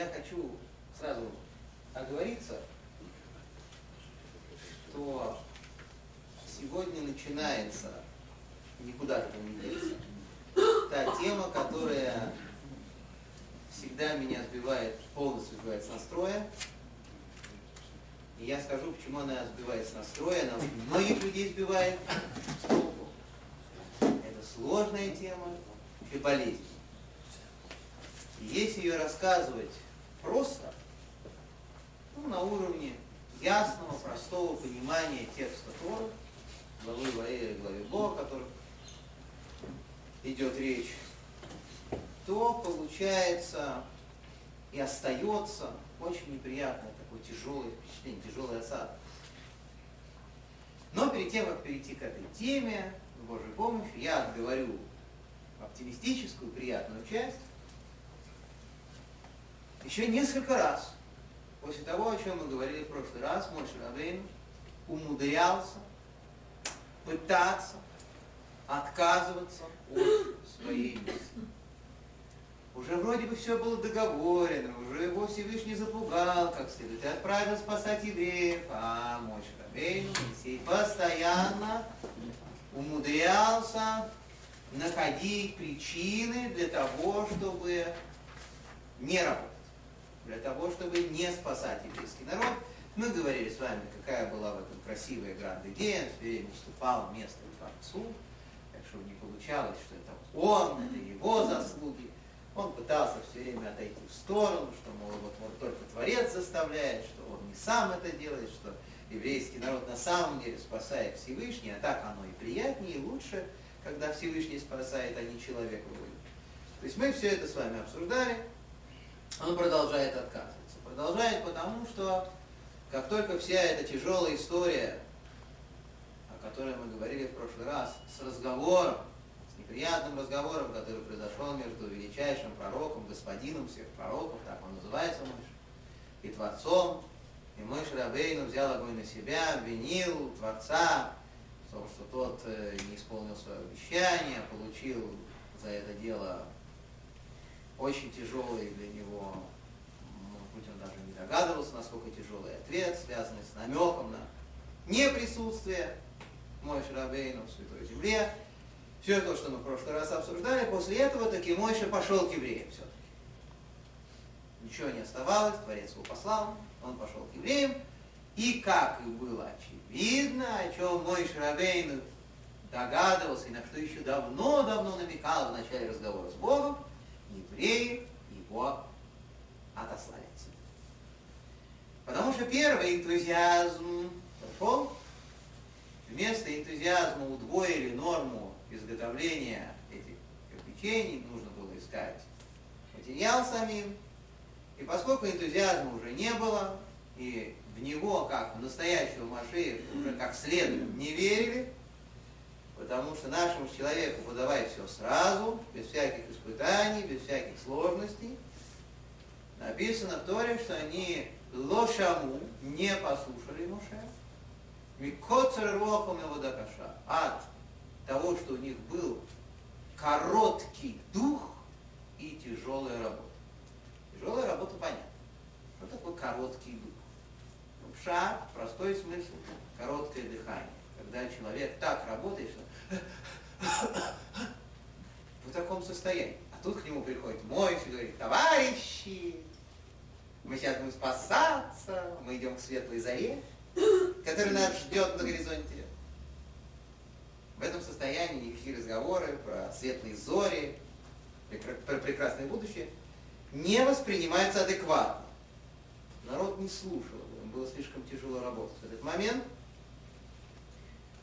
я хочу сразу оговориться, то сегодня начинается, никуда этого не деться, та тема, которая всегда меня сбивает, полностью сбивает с настроя. И я скажу, почему она сбивает с настроя, она многих людей сбивает с. Это сложная тема и болезнь. И если ее рассказывать просто, ну, на уровне ясного, простого понимания текста Тора, главы Ваэля, главе Бо, о которых идет речь, то получается и остается очень неприятное такое тяжелое впечатление, тяжелый осадок. Но перед тем, как перейти к этой теме, с Божьей помощью, я отговорю оптимистическую, приятную часть, еще несколько раз, после того, о чем мы говорили в прошлый раз, мой Рабейн умудрялся пытаться отказываться от своей мысли. Уже вроде бы все было договорено, уже его Всевышний запугал, как следует, и отправил спасать евреев, а мой Моисей постоянно умудрялся находить причины для того, чтобы не работать, для того, чтобы не спасать еврейский народ. Мы говорили с вами, какая была в этом красивая гранд-идея, все время уступал место Творцу, так что не получалось, что это он, это его заслуги. Он пытался все время отойти в сторону, что, мол, вот, вот только Творец заставляет, что он не сам это делает, что еврейский народ на самом деле спасает Всевышний, а так оно и приятнее, и лучше, когда Всевышний спасает, а не человек воюет. То есть мы все это с вами обсуждали, он продолжает отказываться. Продолжает потому, что как только вся эта тяжелая история, о которой мы говорили в прошлый раз, с разговором, неприятным разговором, который произошел между величайшим пророком, господином всех пророков, так он называется Мойш, и Творцом. И Мойш Рабейну взял огонь на себя, обвинил Творца в том, что тот э, не исполнил свое обещание, получил за это дело очень тяжелый для него, может даже не догадывался, насколько тяжелый ответ, связанный с намеком на неприсутствие Мойш Рабейну в Святой Земле. Все то, что мы в прошлый раз обсуждали, после этого таки Мойша пошел к евреям все-таки. Ничего не оставалось, Творец его послал, он пошел к евреям, и как и было очевидно, о чем мой Шрабейн догадывался, и на что еще давно-давно намекал в начале разговора с Богом, евреи его отослали отсюда. Потому что первый энтузиазм прошел, вместо энтузиазма удвоили норму изготовления этих кирпичей, нужно было искать материал самим. И поскольку энтузиазма уже не было, и в него, как в настоящего Машея, уже как следует не верили, потому что нашему человеку подавай все сразу, без всяких испытаний, без всяких сложностей. Написано в Торе, что они лошаму не послушали Моше. Микоцер рохом его дакаша. От того, что у них был короткий дух и тяжелая работа. Тяжелая работа понятна. Что такое короткий дух? Ну, пша, простой смысл, короткое дыхание. Когда человек так работает, что в таком состоянии. А тут к нему приходит мой и говорит, товарищи, мы сейчас будем спасаться, мы идем к светлой заре, которая нас ждет на горизонте. В этом состоянии никакие разговоры про светлые зори, про прекрасное будущее не воспринимаются адекватно. Народ не слушал, им было слишком тяжело работать в этот момент.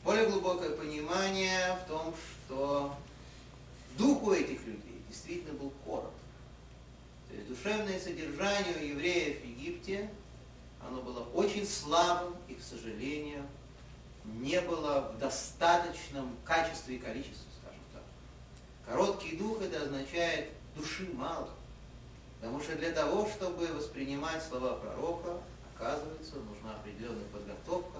Более глубокое понимание в том, что дух у этих людей действительно был короток. То есть душевное содержание у евреев в Египте, оно было очень слабым и, к сожалению, не было в достаточном качестве и количестве, скажем так. Короткий дух это означает души мало. Потому что для того, чтобы воспринимать слова пророка, оказывается, нужна определенная подготовка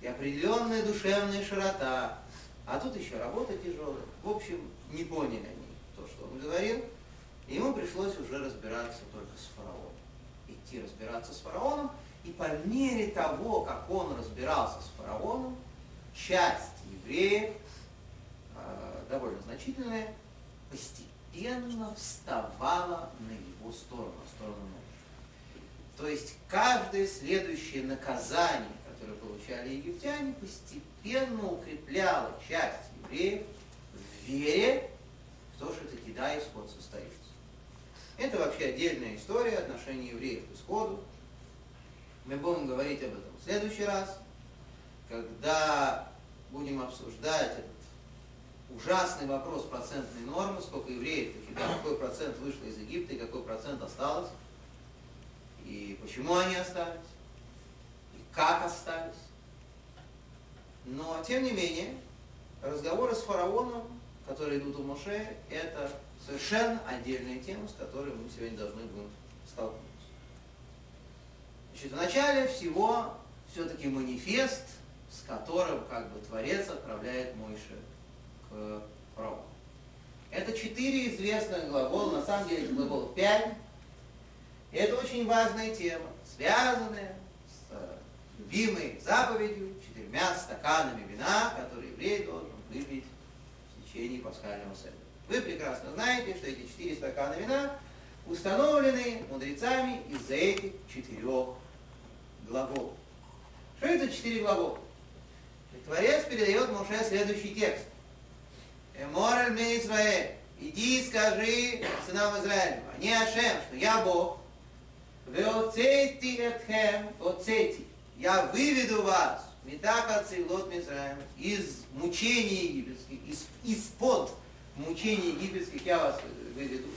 и определенная душевная широта. А тут еще работа тяжелая. В общем, не поняли они то, что он говорил. И ему пришлось уже разбираться только с фараоном. идти разбираться с фараоном, и по мере того, как он разбирался с фараоном, часть евреев, э, довольно значительная, постепенно вставала на его сторону, на сторону мужа. То есть каждое следующее наказание, получали египтяне, постепенно укрепляло часть евреев в вере в то, что таки да, исход состоится. Это вообще отдельная история отношений евреев к исходу. Мы будем говорить об этом в следующий раз, когда будем обсуждать этот ужасный вопрос процентной нормы, сколько евреев, таки, да, какой процент вышло из Египта и какой процент осталось, и почему они остались, и как остались. Но, тем не менее, разговоры с фараоном, которые идут у Моше, это совершенно отдельная тема, с которой мы сегодня должны будем столкнуться. Значит, в начале всего все-таки манифест, с которым как бы Творец отправляет Мойше к фараону. Это четыре известных глагола, на самом деле глаголов пять. И это очень важная тема, связанная с любимой заповедью, четырьмя стаканами вина, которые еврей должен выпить в течение пасхального седа. Вы прекрасно знаете, что эти четыре стакана вина установлены мудрецами из-за этих четырех глаголов. Что это четыре глагола? Творец передает Моше следующий текст. Эмораль мне Израиль, иди и скажи сынам Израиля, не Ашем, что я Бог, Веоцейти этхем, оцейти, я выведу вас, Митака цивлот Мизраем, из мучений египетских, из, из-под мучений египетских я вас выведу.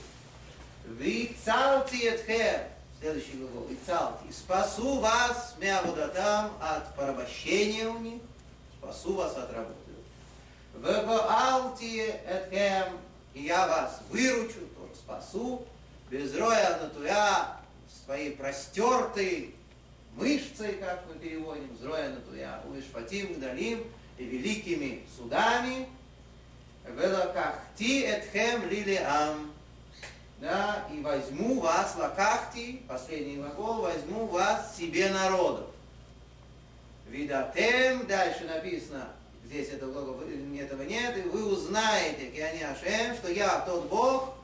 Вицалти этхем, следующий глагол, вицалти, спасу вас мявудатам от порабощения у них, спасу вас от работы. Вебаалти этхем, и я вас выручу, тоже спасу, без роя натуя, своей простертой мышцей, как мы переводим, зроя натуя, улышфатим гдалим и великими судами, велакахти этхем лилиам, да, и возьму вас, лакахти, последний глагол, возьму вас себе народов. Видатем, дальше написано, здесь этого, глагола, этого нет, и вы узнаете, Ашем, что я тот Бог,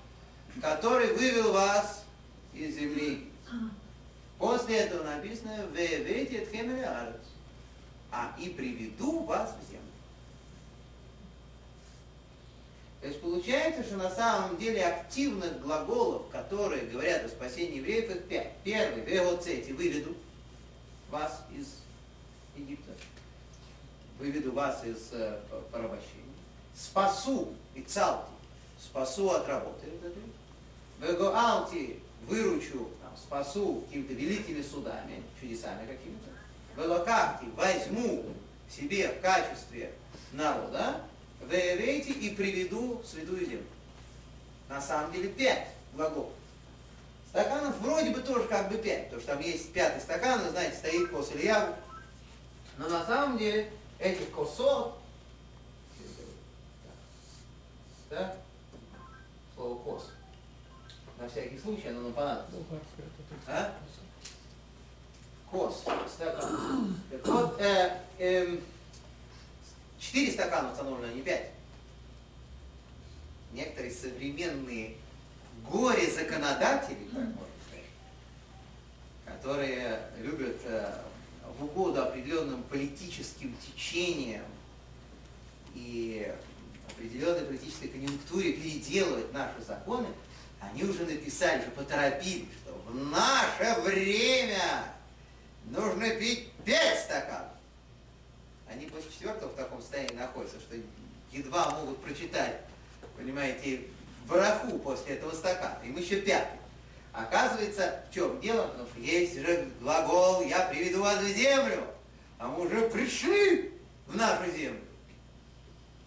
который вывел вас из земли. После этого написано «Вевете тхемеле арец», а и приведу вас в землю. То есть получается, что на самом деле активных глаголов, которые говорят о спасении евреев, их пять. Первый, вегоцети, выведу вас из Египта, выведу вас из э, порабощения, спасу и цалти, спасу от работы, вегоалти, выручу, там, спасу какими-то великими судами, чудесами какими-то, вегокахти, возьму себе в качестве народа, Веевейте и приведу святую землю. На самом деле пять глаголов. Стаканов вроде бы тоже как бы пять, потому что там есть пятый стакан, вы знаете, стоит кос или ягу. Но на самом деле этих косот, да, на всякий случай оно нам понадобится. А? Кос, стакан. Так вот, э, э, Четыре стакана установлено, а не пять. Некоторые современные горе-законодатели, так можно сказать, которые любят э, в угоду определенным политическим течениям и определенной политической конъюнктуре переделывать наши законы, они уже написали, что поторопились, что в наше время нужно пить пять стаканов они после четвертого в таком состоянии находятся, что едва могут прочитать, понимаете, бараху после этого стакана. Им еще пятый. Оказывается, в чем дело? Что есть же глагол «я приведу вас в землю», а мы уже пришли в нашу землю.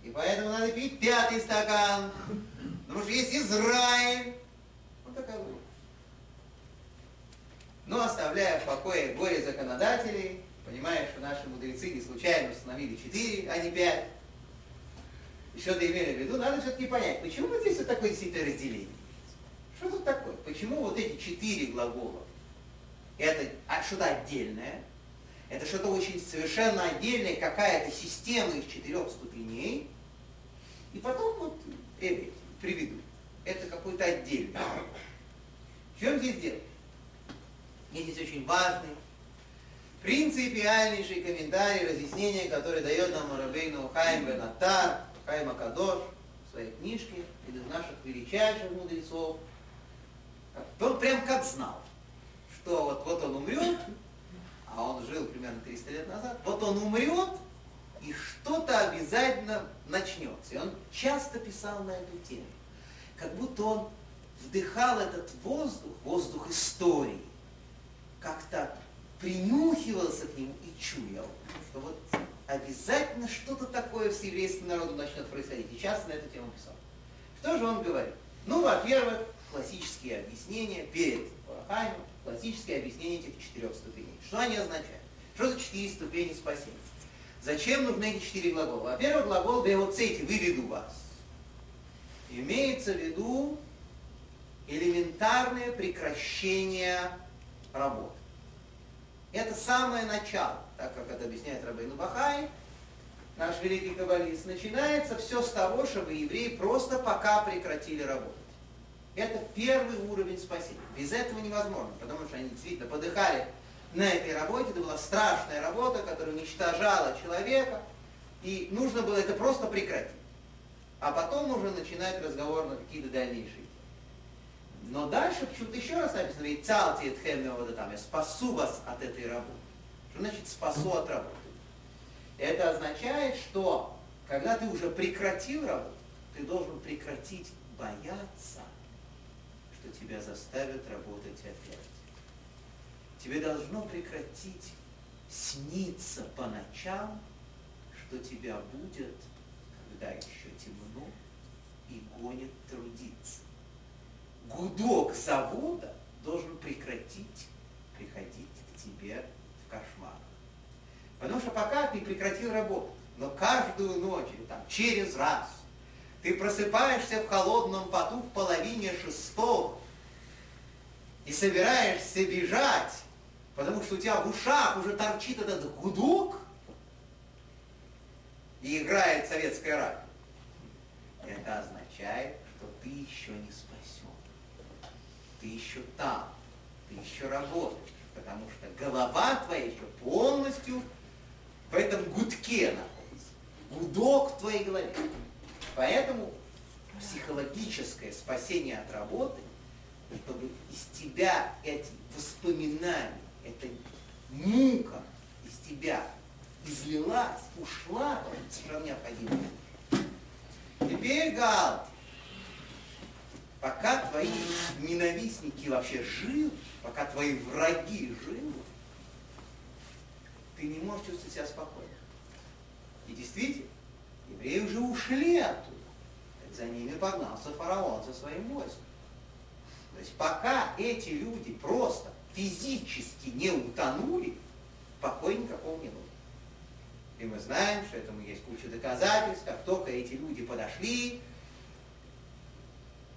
И поэтому надо пить пятый стакан, потому что есть Израиль. Такая вот. Но оставляя в покое горе законодателей, Понимаешь, что наши мудрецы не случайно установили четыре, а не пять. И что-то имели в виду, надо все-таки понять, почему вот здесь вот такое действительно разделение. Что тут такое? Почему вот эти четыре глагола это а, что-то отдельное, это что-то очень совершенно отдельное, какая-то система из четырех ступеней, и потом вот эти приведу. Это какой-то отдельный. В чем здесь дело? Здесь очень важный, принципиальнейший комментарий, разъяснение, которое дает нам Рабейну Хайм Бенатар, Хайм Акадош в своей книжке, один из наших величайших мудрецов. Он прям как знал, что вот, вот он умрет, а он жил примерно 300 лет назад, вот он умрет, и что-то обязательно начнется. И он часто писал на эту тему. Как будто он вдыхал этот воздух, воздух истории, как-то принюхивался к нему и чуял, что вот обязательно что-то такое с еврейским народом начнет происходить. И часто на эту тему писал. Что же он говорит? Ну, во-первых, классические объяснения перед Парахаймом, классические объяснения этих четырех ступеней. Что они означают? Что за четыре ступени спасения? Зачем нужны эти четыре глагола? Во-первых, глагол «беоцейти» – «выведу вас». Имеется в виду элементарное прекращение работы. Это самое начало, так как это объясняет Рабейну Бахай, наш великий каббалист, начинается все с того, чтобы евреи просто пока прекратили работать. Это первый уровень спасения. Без этого невозможно, потому что они действительно подыхали на этой работе. Это была страшная работа, которая уничтожала человека. И нужно было это просто прекратить. А потом уже начинать разговор на какие-то дальнейшие. Но дальше почему-то еще раз написано, ведь цалти от там, я спасу вас от этой работы. Что значит спасу от работы? Это означает, что когда ты уже прекратил работу, ты должен прекратить бояться что тебя заставят работать опять. Тебе должно прекратить сниться по ночам, что тебя будет, когда еще темно, и гонит трудиться. Гудок завода должен прекратить приходить к тебе в кошмарах. Потому что пока ты прекратил работу, но каждую ночь, или там через раз, ты просыпаешься в холодном поту в половине шестого и собираешься бежать, потому что у тебя в ушах уже торчит этот гудок, и играет советская радио. Это означает, что ты еще не спасен. Ты еще там, ты еще работаешь, потому что голова твоя еще полностью в этом гудке находится. Гудок в твоей голове. Поэтому психологическое спасение от работы, чтобы из тебя эти воспоминания, эта мука из тебя излилась, ушла, совершенно необходимо. Теперь, Гал, пока твои ненавистники вообще живы, пока твои враги живы, ты не можешь чувствовать себя спокойно. И действительно, Евреи уже ушли оттуда. За ними погнался фараон со своим войском. То есть пока эти люди просто физически не утонули, покоя никакого не было. И мы знаем, что этому есть куча доказательств, как только эти люди подошли,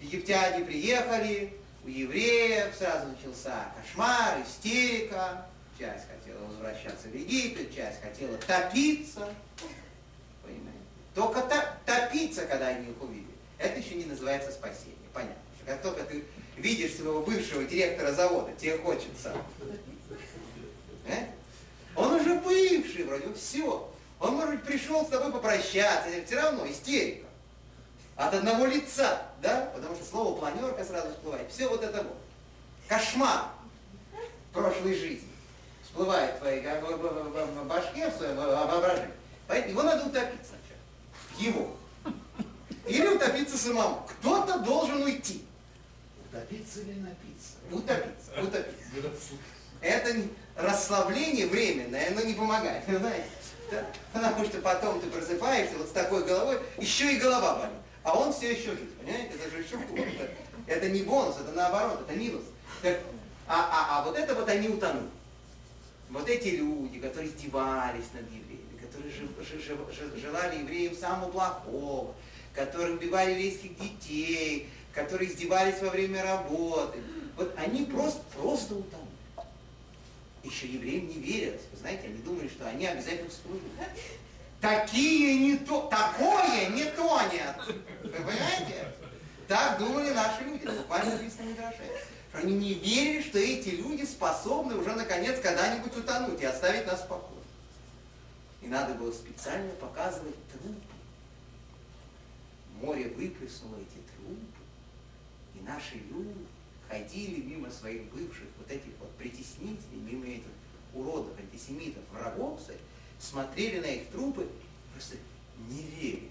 египтяне приехали, у евреев сразу начался кошмар, истерика, часть хотела возвращаться в Египет, часть хотела топиться, только топиться, когда они их увидели, это еще не называется спасение. Понятно. Как только ты видишь своего бывшего директора завода, тебе хочется. Э? Он уже бывший вроде, все. Он, может быть, пришел с тобой попрощаться, все равно истерика. От одного лица, да? Потому что слово планерка сразу всплывает. Все вот это вот. Кошмар прошлой жизни всплывает в твоей башке, в своем воображении. Поэтому его надо утопиться его. Или утопиться самому. Кто-то должен уйти. Утопиться или напиться? Утопиться, утопиться. Это расслабление временное, оно не помогает, знаете. Потому что потом ты просыпаешься вот с такой головой, еще и голова болит. А он все еще жив, понимаете? Это же еще хуже. Это, не бонус, это наоборот, это минус. Так, а, а, а вот это вот они утонули. Вот эти люди, которые издевались над евреями, которые желали евреям самого плохого, которые убивали еврейских детей, которые издевались во время работы. Вот они просто, просто утонули. Еще евреям не. Вы знаете, они думали, что они обязательно всплывут. Такие не то, такое не тонет. Вы понимаете? Так думали наши люди, буквально написано в Что они не верили, что эти люди способны уже наконец когда-нибудь утонуть и оставить нас в покое. И надо было специально показывать трупы. Море выплеснуло эти трупы, и наши люди ходили мимо своих бывших вот этих вот притеснителей, мимо этих уродов, антисемитов, врагов, смотрели на их трупы, просто не верили.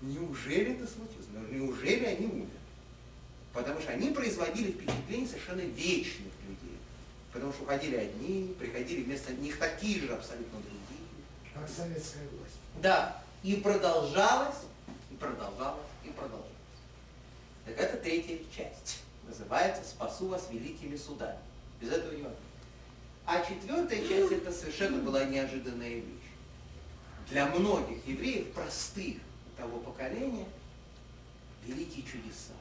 Неужели это случилось? Ну, неужели они умерли? Потому что они производили впечатление совершенно вечных людей. Потому что уходили одни, приходили вместо них такие же абсолютно другие. Как советская власть. Да. И продолжалось, и продолжалось, и продолжалось. Так это третья часть. Называется «Спасу вас великими судами». Без этого не. А четвертая часть это совершенно была неожиданная вещь. Для многих евреев, простых того поколения, великие чудеса.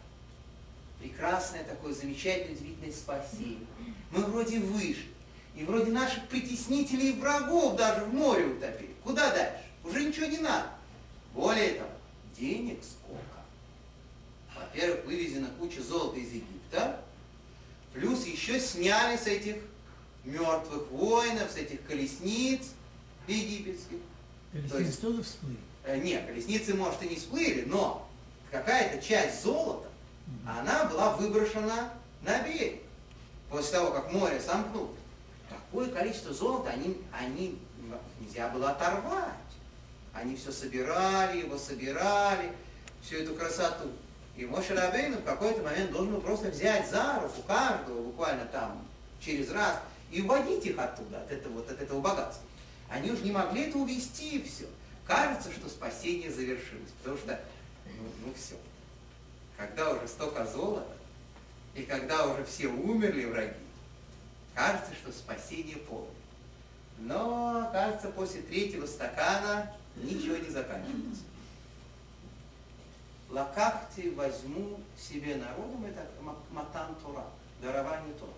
Прекрасное такое замечательное, удивительное спасение. Мы вроде вышли. И вроде наших притеснителей и врагов даже в море утопили. Куда дальше? Уже ничего не надо. Более того, денег сколько. Во-первых, вывезена куча золота из Египта, плюс еще сняли с этих мертвых воинов, с этих колесниц египетских. Колесницы тоже всплыли? Э, нет, колесницы, может, и не всплыли, но какая-то часть золота, она была выброшена на берег. После того, как море сомкнулось такое количество золота они, они нельзя было оторвать. Они все собирали, его собирали, всю эту красоту. И Моше Рабейну в какой-то момент должен был просто взять за руку каждого, буквально там, через раз, и уводить их оттуда, от этого, вот, от этого богатства. Они уже не могли это увести, все. Кажется, что спасение завершилось, потому что, ну, ну все. Когда уже столько золота, и когда уже все умерли враги, Кажется, что спасение полное. Но, кажется, после третьего стакана ничего не заканчивается. Лакахти возьму себе народом, это матан Тура, дарование Тура.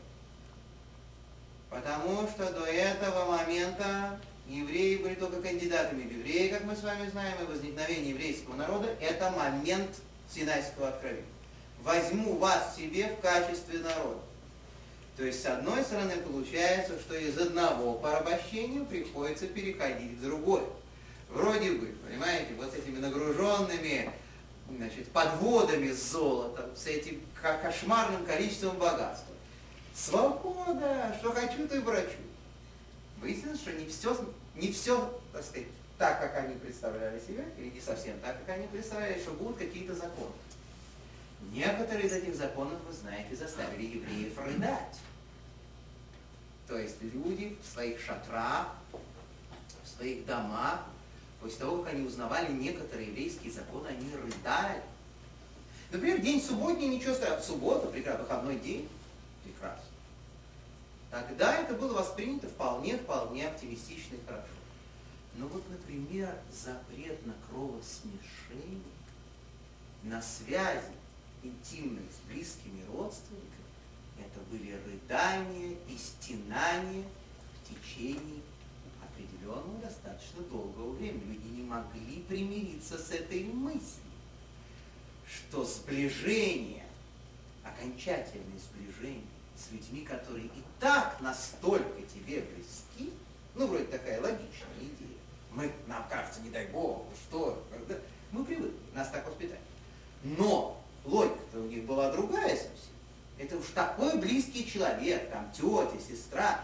Потому что до этого момента евреи были только кандидатами в евреи, как мы с вами знаем, и возникновение еврейского народа – это момент Синайского откровения. Возьму вас себе в качестве народа. То есть, с одной стороны, получается, что из одного порабощения приходится переходить в другое. Вроде бы, понимаете, вот с этими нагруженными значит, подводами с золотом, с этим кошмарным количеством богатства. Свобода, что хочу, то и врачу. Выяснилось, что не все, не все, так сказать, так, как они представляли себе, или не совсем так, как они представляли, что будут какие-то законы. Некоторые из этих законов, вы знаете, заставили евреев рыдать. То есть люди в своих шатрах, в своих домах, после того, как они узнавали некоторые еврейские законы, они рыдали. Например, день субботний, ничего страшного. Суббота, прекрасно, выходной день, прекрасно. Тогда это было воспринято вполне-вполне оптимистично и хорошо. Но вот, например, запрет на кровосмешение, на связи интимных с близкими родственниками, это были рыдания и стенания в течение определенного достаточно долгого времени. Люди не могли примириться с этой мыслью, что сближение, окончательное сближение с людьми, которые и так настолько тебе близки, ну, вроде такая логичная идея. Мы, нам кажется, не дай Бог, что, когда... мы привыкли, нас так воспитали. Но логика-то у них была другая совсем. Это уж такой близкий человек, там тетя, сестра.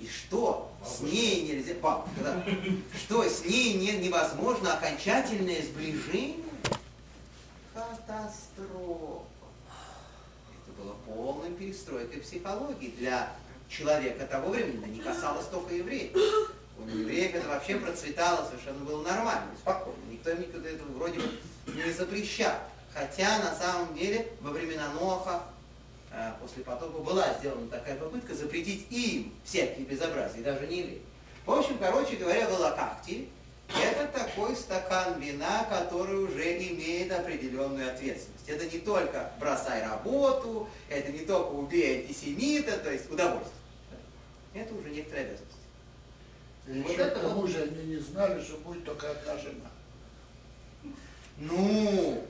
И что. С ней нельзя, бабушка, да, что с ней не, невозможно окончательное сближение? Катастрофа. Это было полной перестройкой психологии для человека того времени, это не касалось только евреев. У евреев это вообще процветало, совершенно было нормально, спокойно. Никто никогда этого вроде бы не запрещал. Хотя на самом деле во времена Ноха после потопа была сделана такая попытка запретить им всякие безобразия, даже не евреи. В общем, короче говоря, волокахти – это такой стакан вина, который уже имеет определенную ответственность. Это не только бросай работу, это не только убей антисемита, то есть удовольствие. Это уже некоторая обязанность. И Вот это к тому же они не знали, что будет только одна жена. Ну,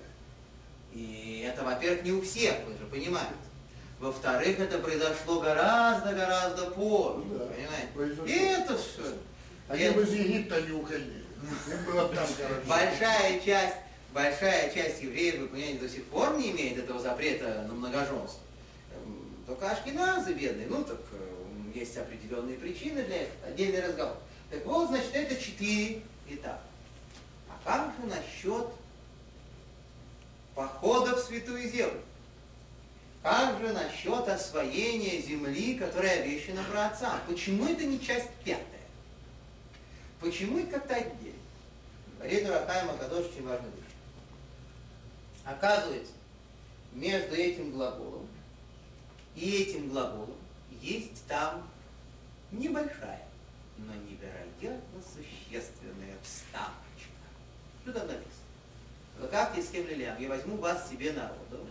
и это, во-первых, не у всех, вы же понимаете. Во-вторых, это произошло гораздо-гораздо позже, Ну да, понимаете? И это все. Они бы из Египта не уходили. Большая часть, большая часть евреев, вы понимаете, до сих пор не имеет этого запрета на многоженство. Эм, Только ашкеназы бедные, ну так э, есть определенные причины для этого, отдельный разговор. Так вот, значит, это четыре этапа. А как же насчет похода в Святую Землю? Как же насчет освоения земли, которая обещана праотцам? Почему это не часть пятая? Почему это как-то отдельно? Говорит Рахаим Акадош очень важную. Оказывается, между этим глаголом и этим глаголом есть там небольшая, но невероятно существенная вставочка. Что там написано? «Но Как ты с кем Лилям? Я возьму вас себе народом.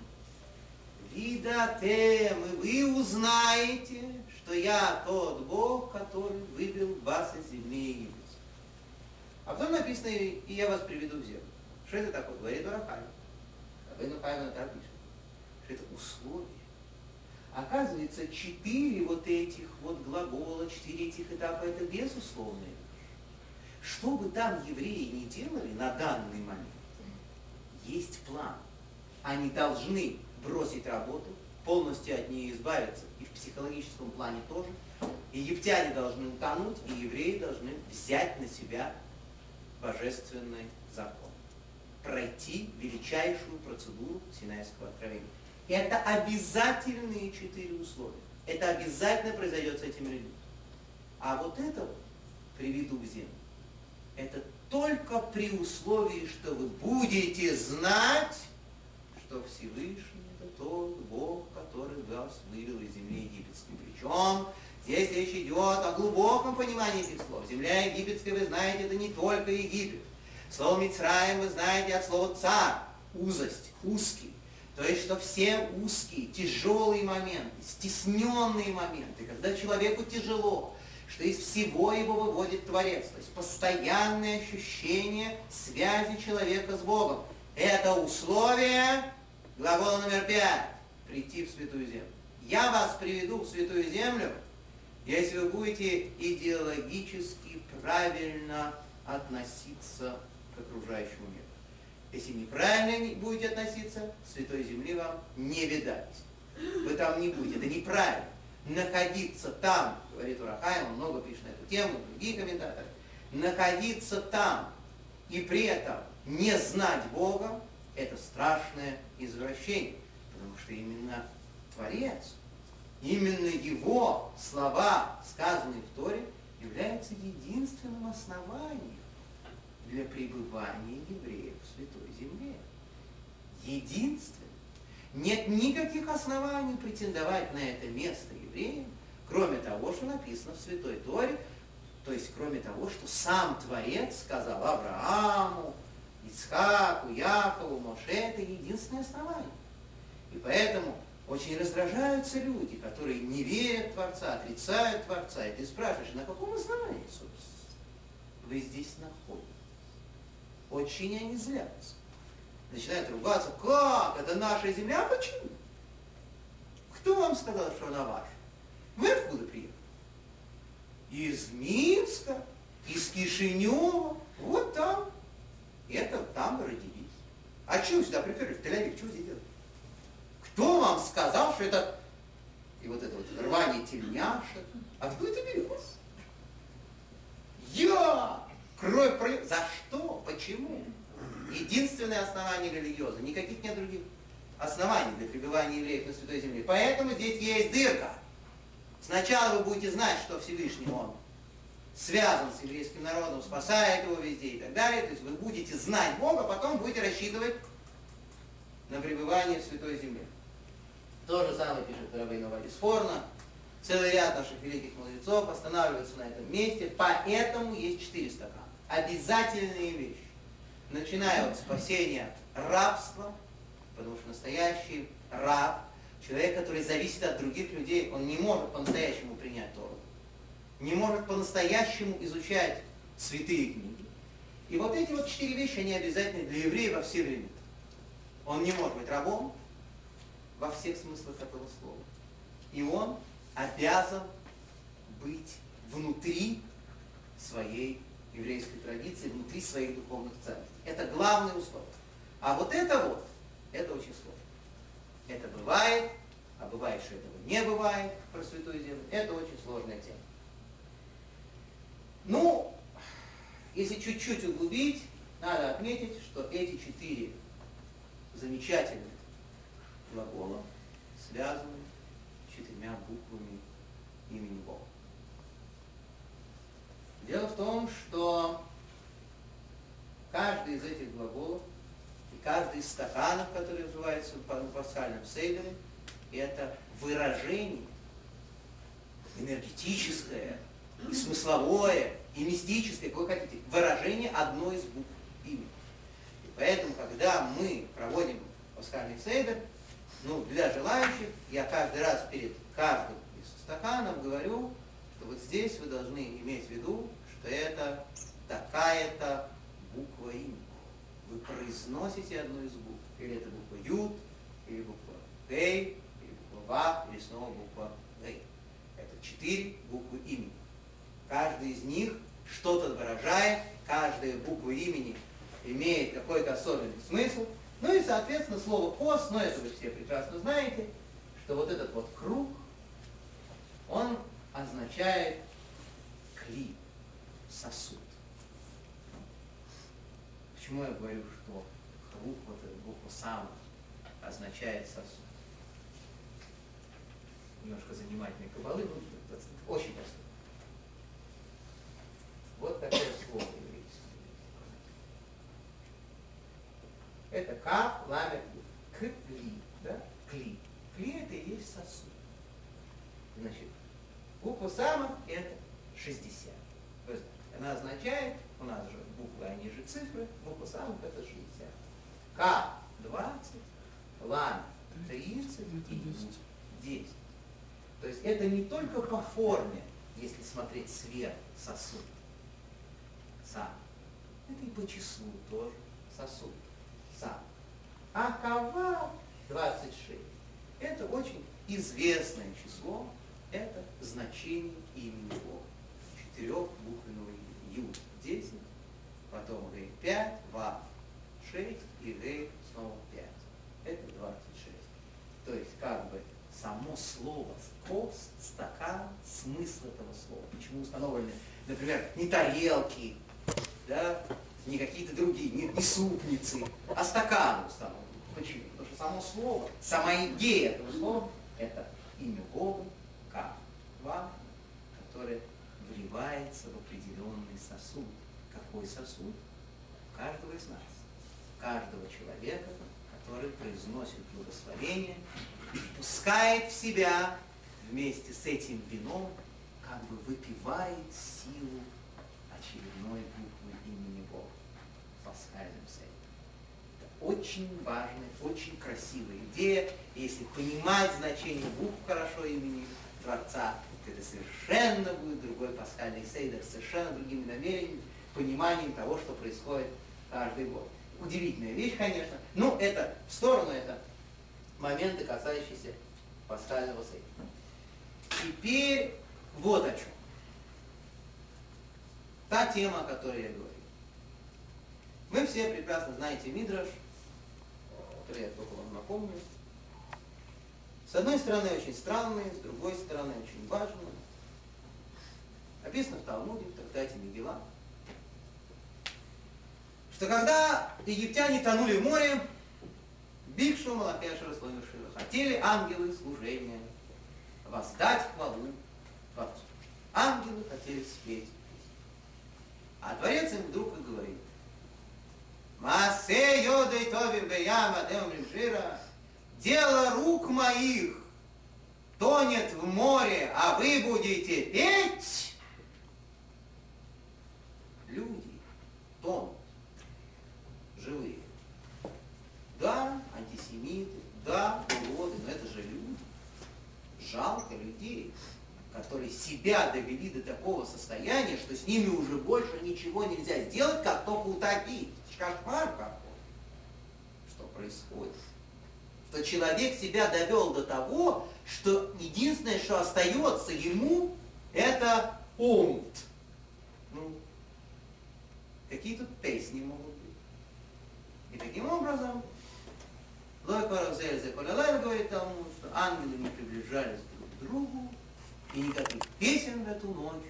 Видатем, и вы узнаете, что я тот Бог, который вывел вас из земли египетской. А потом написано, и я вас приведу в землю. Что это такое? Говорит Урахай. Рабейну Хайма так пишет, что это условие. Оказывается, четыре вот этих вот глагола, четыре этих этапа, это безусловные. Что бы там евреи не делали на данный момент, есть план. Они должны бросить работу, полностью от нее избавиться, и в психологическом плане тоже. Египтяне должны утонуть, и евреи должны взять на себя божественный закон. Пройти величайшую процедуру Синайского откровения. Это обязательные четыре условия. Это обязательно произойдет с этими людьми. А вот это вот приведу в землю. Это только при условии, что вы будете знать, что Всевышний это тот Бог, который вас вывел из земли египетской. Причем здесь речь идет о глубоком понимании этих слов. Земля египетская, вы знаете, это не только Египет. Слово Мицраем вы знаете от слова царь, узость, узкий. То есть, что все узкие, тяжелые моменты, стесненные моменты, когда человеку тяжело, что из всего его выводит Творец. То есть постоянное ощущение связи человека с Богом. Это условие, глагол номер пять, прийти в Святую Землю. Я вас приведу в Святую Землю, если вы будете идеологически правильно относиться к окружающему миру. Если неправильно не будете относиться, Святой Земли вам не видать. Вы там не будете. Это неправильно. Находиться там, говорит Урахаем, он много пишет на эту тему, другие комментаторы, находиться там и при этом не знать Бога, это страшное извращение. Потому что именно Творец, именно Его слова, сказанные в Торе, являются единственным основанием для пребывания евреев в Святой Земле. Единственным. Нет никаких оснований претендовать на это место евреям, кроме того, что написано в Святой Торе, то есть кроме того, что сам Творец сказал Аврааму, Ицхаку, Якову, Моше, это единственное основание. И поэтому очень раздражаются люди, которые не верят Творца, отрицают Творца. И ты спрашиваешь, на каком основании, собственно, вы здесь находитесь? Очень они злятся. Начинают ругаться, как? Это наша земля? Почему? Кто вам сказал, что она ваша? Вы откуда приехали? Из Минска, из Кишинева, вот там. Это там вы родились. А чего сюда приперли? В Тель-Авив, что здесь делать? Кто вам сказал, что это... И вот это вот рвание тельняшек. Откуда это берется? Я! Кровь пролив... За что? Почему? Единственное основание религиозное. Никаких нет других оснований для пребывания евреев на Святой Земле. Поэтому здесь есть дырка. Сначала вы будете знать, что Всевышний Он связан с еврейским народом, спасает его везде и так далее. То есть вы будете знать Бога, потом будете рассчитывать на пребывание в Святой Земле. То же самое пишет Рабейну Вадисфорна. Целый ряд наших великих мудрецов останавливаются на этом месте. Поэтому есть четыре стакана. Обязательные вещи. Начиная от спасения рабства, потому что настоящий раб, человек, который зависит от других людей, он не может по-настоящему принять Тору. Не может по-настоящему изучать святые книги. И вот эти вот четыре вещи, они обязательны для еврея во все времена. Он не может быть рабом во всех смыслах этого слова. И он обязан быть внутри своей еврейской традиции, внутри своих духовных ценностей. Это главный условие. А вот это вот, это очень сложно. Это бывает, а бывает, что этого не бывает про Святую Землю. Это очень сложная тема. Ну, если чуть-чуть углубить, надо отметить, что эти четыре замечательных глагола связаны четырьмя буквами имени Бога. Дело в том, что каждый из этих глаголов и каждый из стаканов, которые называются в пасхальном сейдере, это выражение энергетическое, и смысловое, и мистическое, как вы хотите, выражение одной из букв имени. И поэтому, когда мы проводим пасхальный сейдер, ну, для желающих, я каждый раз перед каждым из стаканов говорю, что вот здесь вы должны иметь в виду, что это такая-то буква имени. Вы произносите одну из букв. Или это буква Ют, или буква Гей, или буква Вав, или снова буква Гей. Это четыре буквы имени. Каждый из них что-то выражает, каждая буква имени имеет какой-то особенный смысл. Ну и, соответственно, слово «ос», ну это вы все прекрасно знаете, что вот этот вот круг, он означает кли, сосуд. Почему я говорю, что круг, вот эта буква сам означает сосуд? Немножко занимательной кабалы, но очень простой. Вот такое слово еврейское. Это каф, ламет, кли, да? Кли. Кли это и есть сосуд. Значит, буква сама это 60. То есть она означает, у нас же буквы, они же цифры, буква самых это 60. К 20, лам 30 и 10. То есть это не только по форме, если смотреть сверх сосуд, сам. Это и по числу тоже сосуд, сам. А кава 26. Это очень известное число, это значение имени Бога. Четырехбуквенного. Ю 10, потом Г 5, Ва 6 и Г снова 5. Это 26. То есть как бы само слово кос, стакан, смысл этого слова. Почему установлены, например, не тарелки, да, не какие-то другие, не, не супницы, а стаканы установлены. Почему? Потому что само слово, сама идея этого слова – это имя Бога, как вам, которое вливается в определенный сосуд. Какой сосуд? Каждого из нас. Каждого человека, который произносит благословение и впускает в себя вместе с этим вином, как бы выпивает силу очередной. Пасхальным сетом. Это очень важная, очень красивая идея. Если понимать значение букв хорошо имени Творца, то это совершенно будет другой пасхальный сейдер, совершенно другими намерениями, пониманием того, что происходит каждый год. Удивительная вещь, конечно. Ну, это в сторону, это моменты, касающиеся пасхального сейдера. Теперь вот о чем. Та тема, о которой я говорил. Мы все прекрасно знаете Мидраш, который я только вам напомню. С одной стороны очень странный, с другой стороны очень важный. Написано в Талмуде, в трактате Мегила, что когда египтяне тонули в море, Бикшу Малапеша Расломишива хотели ангелы служения воздать хвалу Творцу. Ангелы хотели спеть. А Творец им вдруг и говорит, Масе йодой тоби беяма демрим жира, дело рук моих тонет в море, а вы будете петь. Люди тонут, живые. Да, антисемиты, да, уроды, но это же люди. Жалко людей. которые себя довели до такого состояния, что с ними уже больше ничего нельзя сделать, как только утопить. Кошмар какой. Что происходит? Что человек себя довел до того, что единственное, что остается ему, это омут. Ну, какие тут песни могут быть. И таким образом, Лой Паразельзе Колялай говорит тому, что ангелы не приближались друг к другу, и никаких песен в эту ночь,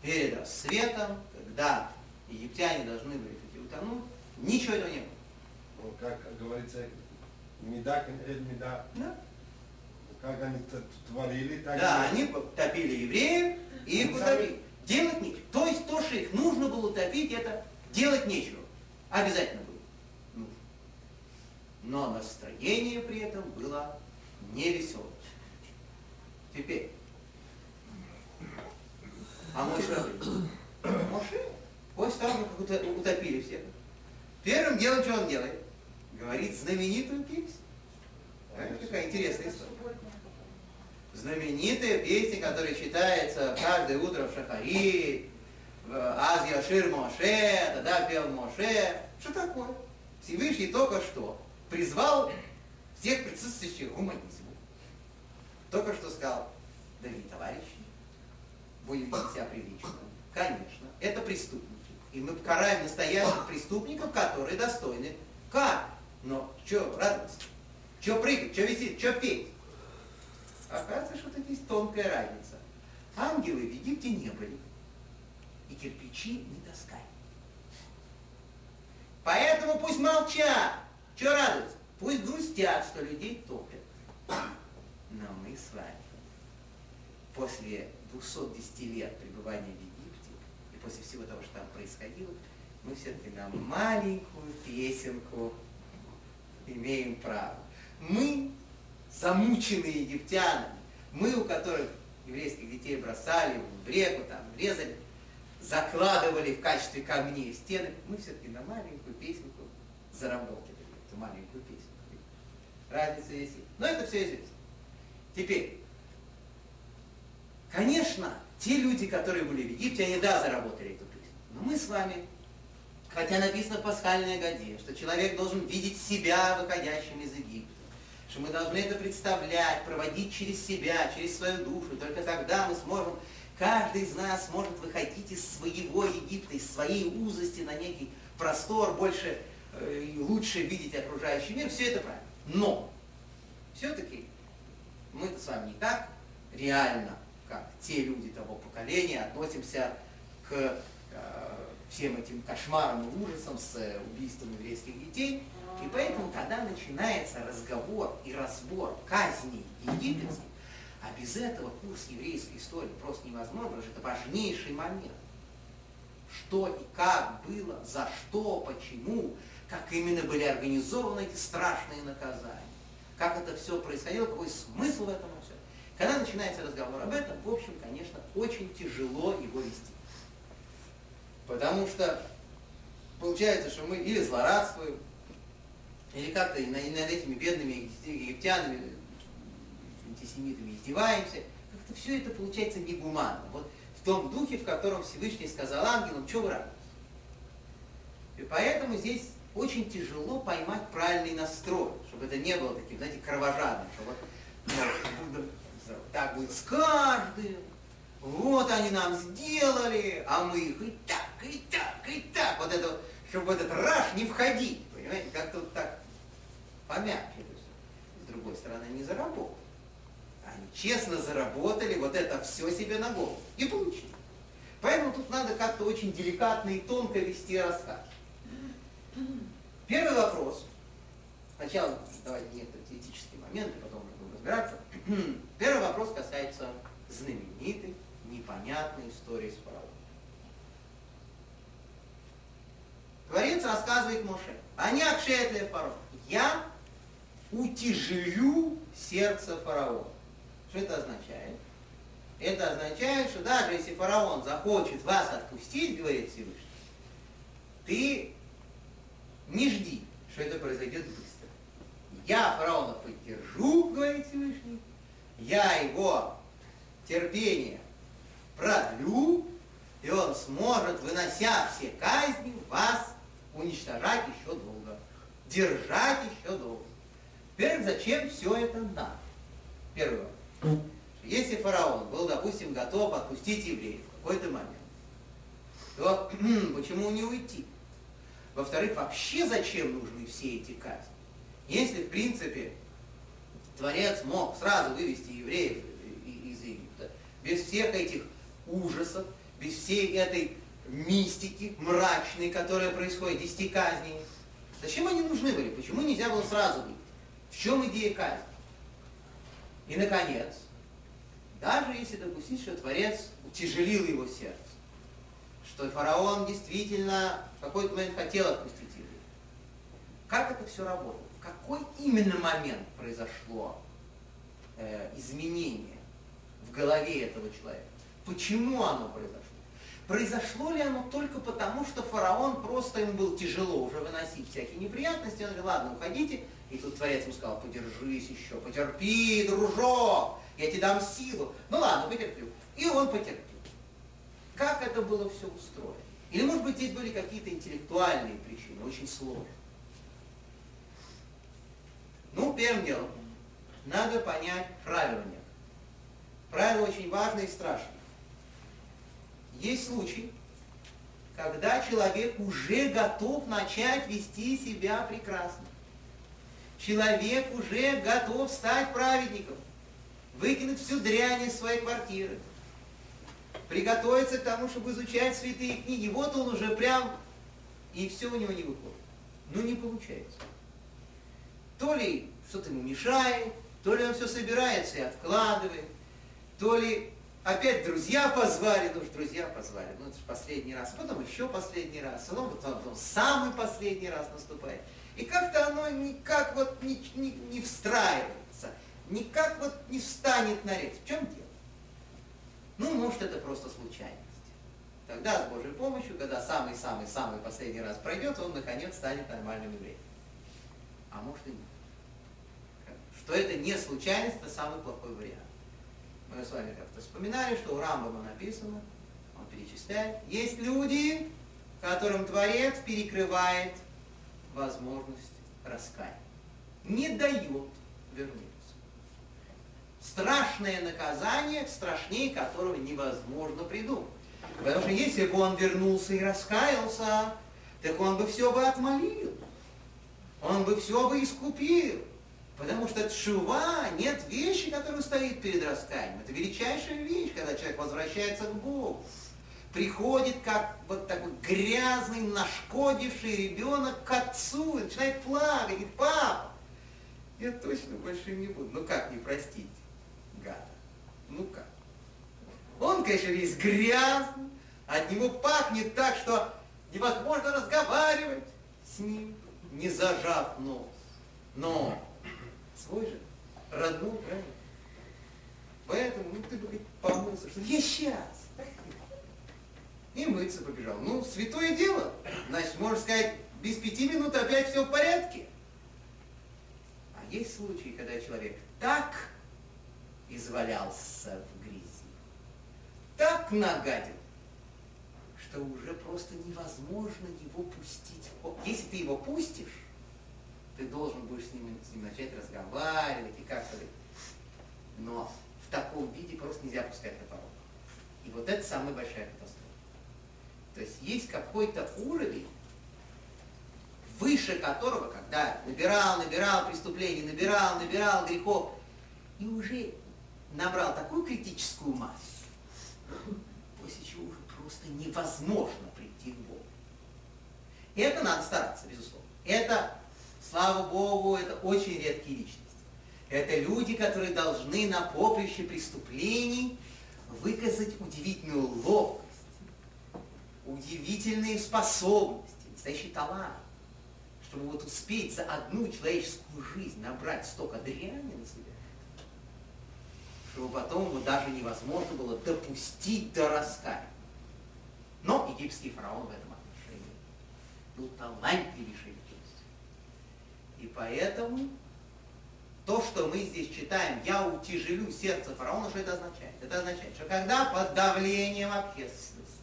перед рассветом, когда египтяне должны были утонуть, ничего этого не было. Ну, как говорится, меда, меда, Да, как они творили, так да и- они топили евреев и их утопили. Делать нечего. То есть то, что их нужно было топить, это делать нечего. Обязательно было. нужно. Но настроение при этом было невеселое. Теперь. А Моше? Моше? После того, как уто- утопили всех, первым делом, что он делает? Говорит знаменитую песню. Знаете, какая интересная история. Знаменитая песня, которая читается каждое утро в Шахарит, в Аз Яшир Моше, тогда пел Моше. Что такое? Всевышний только что призвал всех присутствующих к гуманизму. Только что сказал, дорогие товарищи, будем вести себя прилично. Конечно, это преступники. И мы покараем настоящих преступников, которые достойны кар. Но что радоваться? Что прыгать? Что висит? Что петь? Оказывается, что тут есть тонкая разница. Ангелы в Египте не были. И кирпичи не таскали. Поэтому пусть молчат. Что радуются? Пусть грустят, что людей топят. Но мы с вами после 210 лет пребывания в после всего того, что там происходило, мы все-таки на маленькую песенку имеем право. Мы, замученные египтянами, мы, у которых еврейских детей бросали в реку, там, резали, закладывали в качестве камней в стены, мы все-таки на маленькую песенку заработали эту маленькую песенку. Разница есть. Но это все известно. Теперь, конечно, те люди, которые были в Египте, они да, заработали эту песню. Но мы с вами, хотя написано в пасхальной годе, что человек должен видеть себя выходящим из Египта, что мы должны это представлять, проводить через себя, через свою душу. Только тогда мы сможем, каждый из нас может выходить из своего Египта, из своей узости на некий простор, больше э, лучше видеть окружающий мир. Все это правильно. Но все-таки мы с вами не так реально, как те люди того поколения, относимся к э, всем этим кошмарам и ужасам с э, убийством еврейских детей. И поэтому, когда начинается разговор и разбор казней египетских, а без этого курс еврейской истории просто невозможно, потому что это важнейший момент. Что и как было, за что, почему, как именно были организованы эти страшные наказания, как это все происходило, какой смысл в этом. Когда начинается разговор об этом, в общем, конечно, очень тяжело его вести. Потому что получается, что мы или злорадствуем, или как-то над этими бедными египтянами, антисемитами издеваемся. Как-то все это получается негуманно. Вот в том духе, в котором Всевышний сказал ангелам, что вы радуетесь. И поэтому здесь очень тяжело поймать правильный настрой, чтобы это не было таким, знаете, кровожадным, что вот так будет с каждым, вот они нам сделали, а мы их и так, и так, и так, вот это, чтобы в этот раш не входить, понимаете, как-то вот так помягче. С другой стороны, они заработали. Они честно заработали вот это все себе на голову и получили. Поэтому тут надо как-то очень деликатно и тонко вести рассказ. Первый вопрос. Сначала давайте некоторые теоретические моменты, потом будем разбираться. Первый вопрос касается знаменитой, непонятной истории с фараоном. Творец рассказывает Моше, «Они акшетле фараон». Я утяжелю сердце фараона. Что это означает? Это означает, что даже если фараон захочет вас отпустить, говорит Всевышний, ты не жди, что это произойдет быстро. Я фараона поддержу, говорит Всевышний, я его терпение продлю, и он сможет, вынося все казни, вас уничтожать еще долго, держать еще долго. Теперь зачем все это? Первый вопрос. Если фараон был, допустим, готов отпустить евреев в какой-то момент, то почему не уйти? Во-вторых, вообще зачем нужны все эти казни? Если, в принципе, Творец мог сразу вывести евреев из Египта, без всех этих ужасов, без всей этой мистики мрачной, которая происходит, десяти казней, зачем они нужны были? Почему нельзя было сразу быть? В чем идея казни? И, наконец, даже если допустить, что Творец утяжелил его сердце, что фараон действительно в какой-то момент хотел отпустить евреев, как это все работало? Какой именно момент произошло э, изменение в голове этого человека? Почему оно произошло? Произошло ли оно только потому, что фараон просто ему было тяжело уже выносить всякие неприятности, он говорит, ладно, уходите, и тут Творец ему сказал, подержись еще, потерпи, дружок, я тебе дам силу. Ну ладно, потерплю. И он потерпел. Как это было все устроено? Или, может быть, здесь были какие-то интеллектуальные причины, очень сложные. Ну, первым делом, надо понять правила некоторые. Правила очень важные и страшные. Есть случай, когда человек уже готов начать вести себя прекрасно человек уже готов стать праведником, выкинуть всю дрянь из своей квартиры, приготовиться к тому, чтобы изучать святые книги. Вот он уже прям, и все у него не выходит. Ну, не получается. То ли что-то ему мешает, то ли он все собирается и откладывает, то ли опять друзья позвали, ну уж друзья позвали, ну это же последний раз, потом еще последний раз, потом, потом, потом самый последний раз наступает. И как-то оно никак вот не, не, не встраивается, никак вот не встанет на рельс. В чем дело? Ну, может, это просто случайность. Тогда с Божьей помощью, когда самый-самый-самый последний раз пройдет, он, наконец, станет нормальным евреем. А может и нет. Что это не случайность, это самый плохой вариант. Мы с вами как-то вспоминали, что у Рамбама написано, он перечисляет, есть люди, которым Творец перекрывает возможность раскаяния. Не дает вернуться. Страшное наказание, страшнее которого невозможно придумать. Потому что если бы он вернулся и раскаялся, так он бы все бы отмолил. Он бы все бы искупил. Потому что шува нет вещи, которая стоит перед раскаянием. Это величайшая вещь, когда человек возвращается к Богу приходит как вот такой грязный, нашкодивший ребенок к отцу и начинает плакать, говорит, папа, я точно больше не буду. Ну как не простить гада? Ну как? Он, конечно, весь грязный, от него пахнет так, что невозможно разговаривать с ним, не зажав нос. Но свой же, родной, правильно? Поэтому, ну ты бы говорит, помылся, что я сейчас и мыться побежал. Ну, святое дело. Значит, можно сказать, без пяти минут опять все в порядке. А есть случаи, когда человек так извалялся в грязи, так нагадил, что уже просто невозможно его пустить. Если ты его пустишь, ты должен будешь с ним, с ним начать разговаривать и как-то. Но в таком виде просто нельзя пускать на порог. И вот это самая большая катастрофа. То есть есть какой-то уровень, выше которого, когда набирал, набирал преступлений, набирал, набирал грехов, и уже набрал такую критическую массу, после чего уже просто невозможно прийти к Богу. И это надо стараться, безусловно. Это, слава Богу, это очень редкие личности. Это люди, которые должны на поприще преступлений выказать удивительную ловкость удивительные способности, настоящий талант, чтобы вот успеть за одну человеческую жизнь набрать столько дряни на себя, чтобы потом его даже невозможно было допустить до раскаяния. Но египетский фараон в этом отношении был талантливейший. И поэтому то, что мы здесь читаем, я утяжелю сердце фараона, что это означает? Это означает, что когда под давлением общественности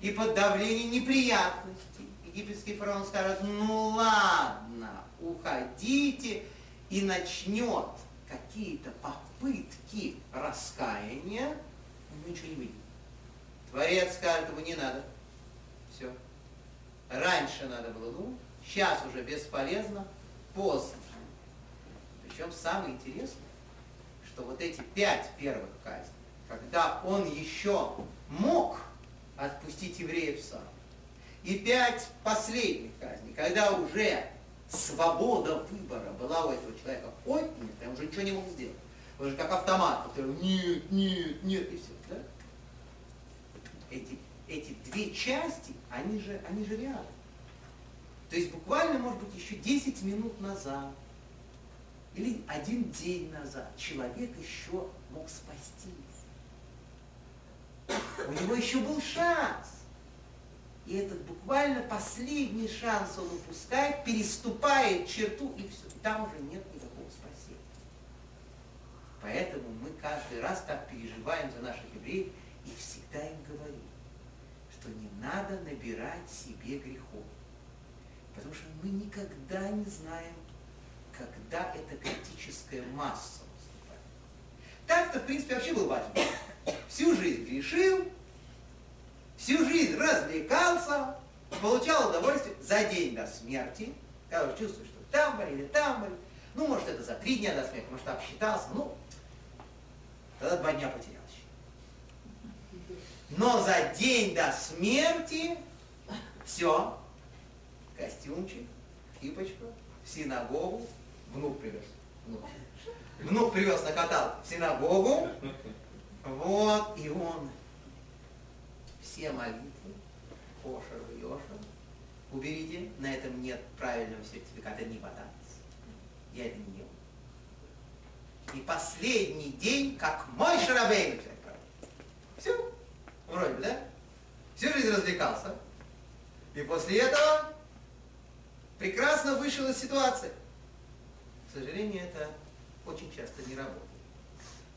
и под давлением неприятностей египетский фараон скажет, ну ладно, уходите, и начнет какие-то попытки раскаяния, у ничего не выйдет. Творец скажет, ему не надо. Все. Раньше надо было, ну, сейчас уже бесполезно, поздно. Причем самое интересное, что вот эти пять первых казней, когда он еще мог отпустить евреев сам, и пять последних казней, когда уже свобода выбора была у этого человека отнята, он уже ничего не мог сделать. Он же как автомат, который нет, нет, нет, и все. Да? Эти, эти две части, они же, они же рядом. То есть буквально, может быть, еще 10 минут назад или один день назад человек еще мог спастись. У него еще был шанс. И этот буквально последний шанс он упускает, переступает черту, и все. Там уже нет никакого спасения. Поэтому мы каждый раз так переживаем за наших евреев и всегда им говорим, что не надо набирать себе грехов. Потому что мы никогда не знаем, когда эта критическая масса наступает. Так-то, в принципе, вообще был важно. Всю жизнь грешил, всю жизнь развлекался, получал удовольствие за день до смерти, когда чувствуешь, что там болит, там болит. Ну, может, это за три дня до смерти, может, обсчитался, ну, тогда два дня потерял еще. Но за день до смерти все, костюмчик, кипочку, в синагогу, внук привез. Внук. Внук привез на каталке в синагогу, вот, и он все молитвы, кошер, йошер, уберите, на этом нет правильного сертификата, не податься. Я это не делал. И последний день, как мой Шарабейн Все, вроде бы, да? Всю жизнь развлекался. И после этого прекрасно вышел из ситуации. К сожалению, это очень часто не работает.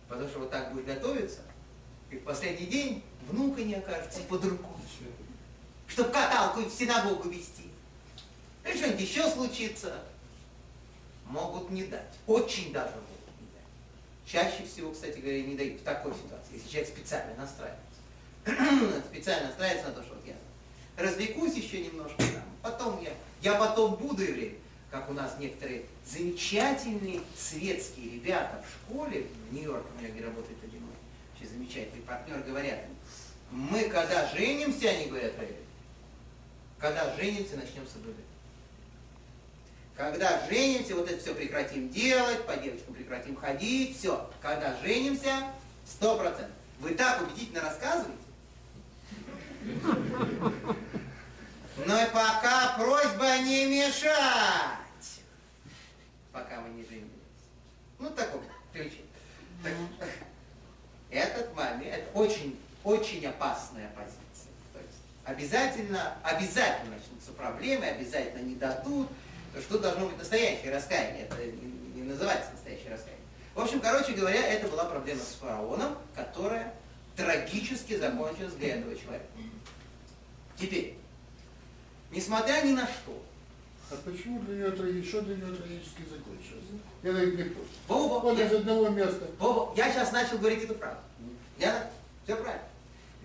Потому что вот так будет готовиться, и в последний день внука не окажется под рукой, чтобы каталку в синагогу вести. Или что-нибудь еще случится, могут не дать. Очень даже могут не дать. Чаще всего, кстати говоря, не дают в такой ситуации, если человек специально настраивается. специально настраивается на то, что вот я развлекусь еще немножко там, потом я, я потом буду евреем как у нас некоторые замечательные светские ребята в школе, в Нью-Йорке, у меня где работает один мой очень замечательный партнер, говорят, мы когда женимся, они говорят, когда женимся, начнем соблюдать. Когда женимся, вот это все прекратим делать, по девочкам прекратим ходить, все. Когда женимся, сто процентов. Вы так убедительно рассказываете. Но и пока просьба не мешать пока мы не женились. Ну, такой ключ. Этот момент, это очень, очень опасная позиция. То есть обязательно, обязательно начнутся проблемы, обязательно не дадут. То что должно быть настоящее раскаяние. Это не, не называется настоящее раскаяние. В общем, короче говоря, это была проблема с фараоном, которая трагически закончилась для этого человека. Теперь, несмотря ни на что, а почему для нее трагически, что для нее трагически закончилось? Я так не понял. Боба, вот я, из одного места. Боба, я сейчас начал говорить эту фразу. Я все правильно.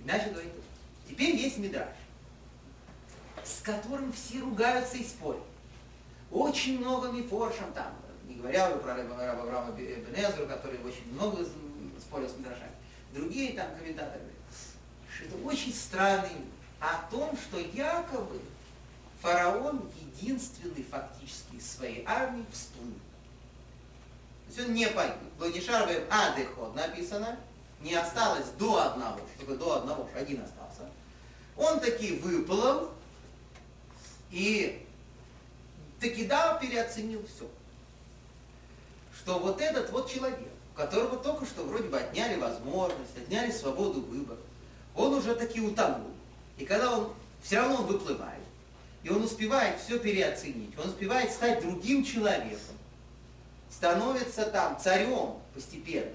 Начал говорить эту Теперь есть Мидраш, с которым все ругаются и спорят. Очень много мифоршем там, не говоря уже про Авраама Бенезру, который очень много спорил с Мидрашами. Другие там комментаторы говорят, что это очень странный о том, что якобы фараон единственный фактически из своей армии всплыл. То есть он не погиб. Владишар Адеход написано, не осталось до одного. Что такое до одного? Один остался. Он таки выплыл и таки да, переоценил все. Что вот этот вот человек, которого только что вроде бы отняли возможность, отняли свободу выбора, он уже таки утонул. И когда он, все равно он выплывает, и он успевает все переоценить, он успевает стать другим человеком. становится там царем постепенно,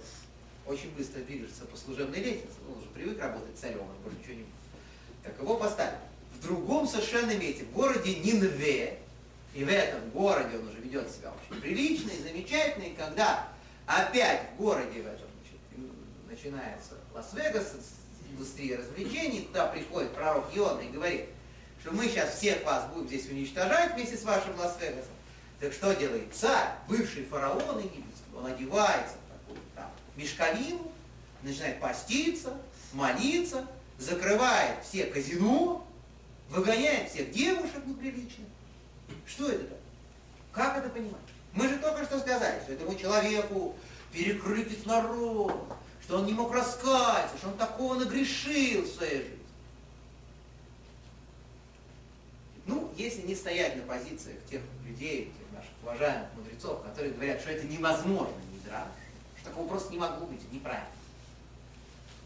очень быстро движется по служебной лестнице, он уже привык работать царем, он больше ничего не Так его поставили. В другом совершенно месте, в городе Нинве, и в этом городе он уже ведет себя очень прилично и замечательно, и когда опять в городе в этом начинается Лас-Вегас, индустрия развлечений, туда приходит пророк Иона и говорит, что мы сейчас всех вас будем здесь уничтожать вместе с вашим Лас-Вегасом. Так что делает царь, бывший фараон египетский, он одевается в такую там, мешковину, начинает поститься, молиться, закрывает все казино, выгоняет всех девушек неприличных. Что это такое? Как это понимать? Мы же только что сказали, что этому человеку перекрытый с народом, что он не мог раскаяться, что он такого нагрешил в своей жизни. Ну, если не стоять на позициях тех людей, тех наших уважаемых мудрецов, которые говорят, что это невозможно, не драж, что такого просто не могло быть, неправильно.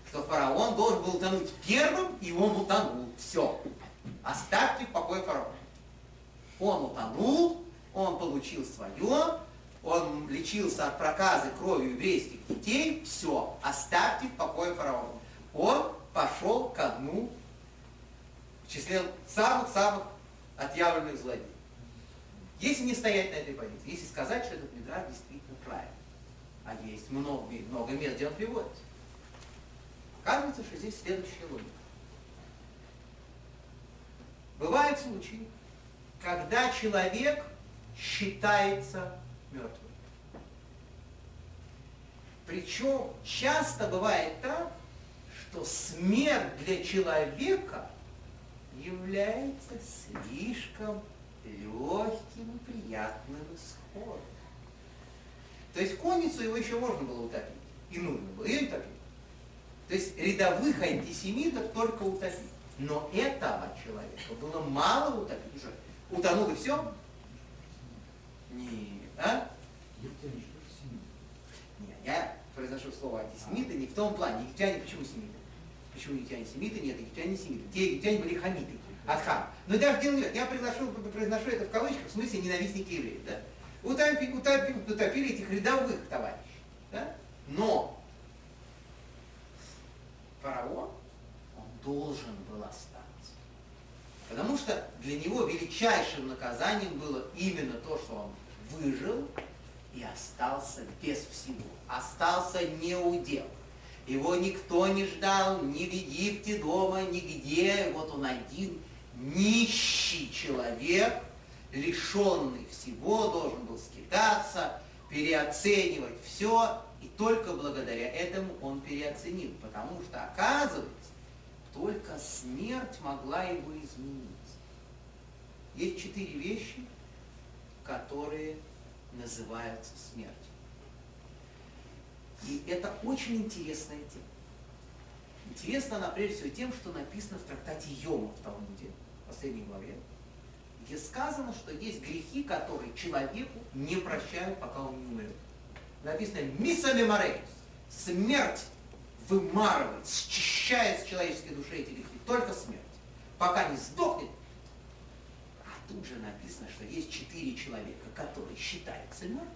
Что фараон должен был утонуть первым, и он утонул. Все. Оставьте в покое фараона. Он утонул, он получил свое, он лечился от проказы кровью еврейских детей, все, оставьте в покое фараона. Он пошел ко дну в числе самых-самых отъявленных злодеев. Если не стоять на этой позиции, если сказать, что этот мидраж действительно правильный, а есть много, много мест, где он приводится, оказывается, что здесь следующая логика. Бывают случаи, когда человек считается мертвым. Причем часто бывает так, что смерть для человека является слишком легким и приятным исходом. То есть конницу его еще можно было утопить. И нужно было ее утопить. То есть рядовых антисемитов только утопить. Но этого человека было мало утопить. Уже утонул и все? Нет. А? Нет, я произношу слово антисемиты не в том плане. Египтяне почему семиты? Почему египтяне семиты? Нет, египтяне не семиты. Те египтяне были хамиты. От хам. Но даже дело нет. Я произношу, произношу это в кавычках, в смысле ненавистники евреев. Да? Утопили, утопили, утопили этих рядовых товарищей. Да? Но фараон, он должен был остаться. Потому что для него величайшим наказанием было именно то, что он выжил и остался без всего. Остался неудел. Его никто не ждал ни в Египте дома, нигде. Вот он один, нищий человек, лишенный всего, должен был скитаться, переоценивать все. И только благодаря этому он переоценил. Потому что, оказывается, только смерть могла его изменить. Есть четыре вещи, которые называются смертью. И это очень интересная тема. Интересна она прежде всего тем, что написано в трактате Йома в Талмуде, в последней главе, где сказано, что есть грехи, которые человеку не прощают, пока он не умрет. Написано «Миса меморейс» – смерть вымарывает, счищает с человеческой души эти грехи, только смерть. Пока не сдохнет, а тут же написано, что есть четыре человека, которые считаются мертвыми.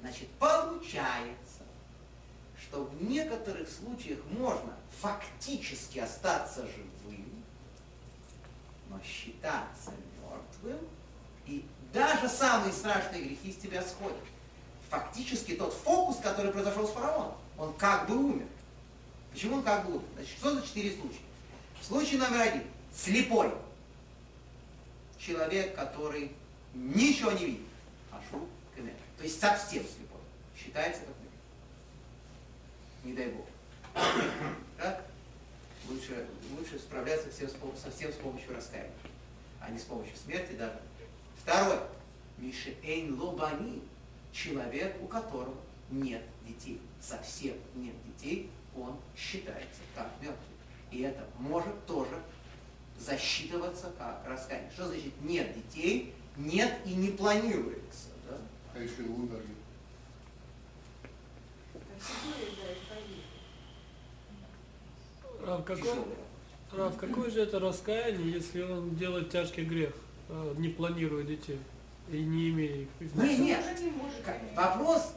Значит, получается, что в некоторых случаях можно фактически остаться живым, но считаться мертвым, и даже самые страшные грехи с тебя сходят. Фактически тот фокус, который произошел с фараоном, он как бы умер. Почему он как бы умер? Значит, что за четыре случая? Случай номер один. Слепой. Человек, который ничего не видит. Ашу кемер. То есть совсем слепой. Считается как. Не дай бог. Так? Лучше, лучше справляться всем, совсем с помощью раскаяния, а не с помощью смерти даже. Второе. Мишеэйн лобани. Человек, у которого нет детей. Совсем нет детей, он считается как мертвый. И это может тоже засчитываться как раскаяние. Что значит нет детей? Нет и не планируется. Да? А если умерли? Рав, какой, Рав, какое же это раскаяние, если он делает тяжкий грех, э, не планируя детей? И не имея их. Нет. Уже не может. Как- Вопрос,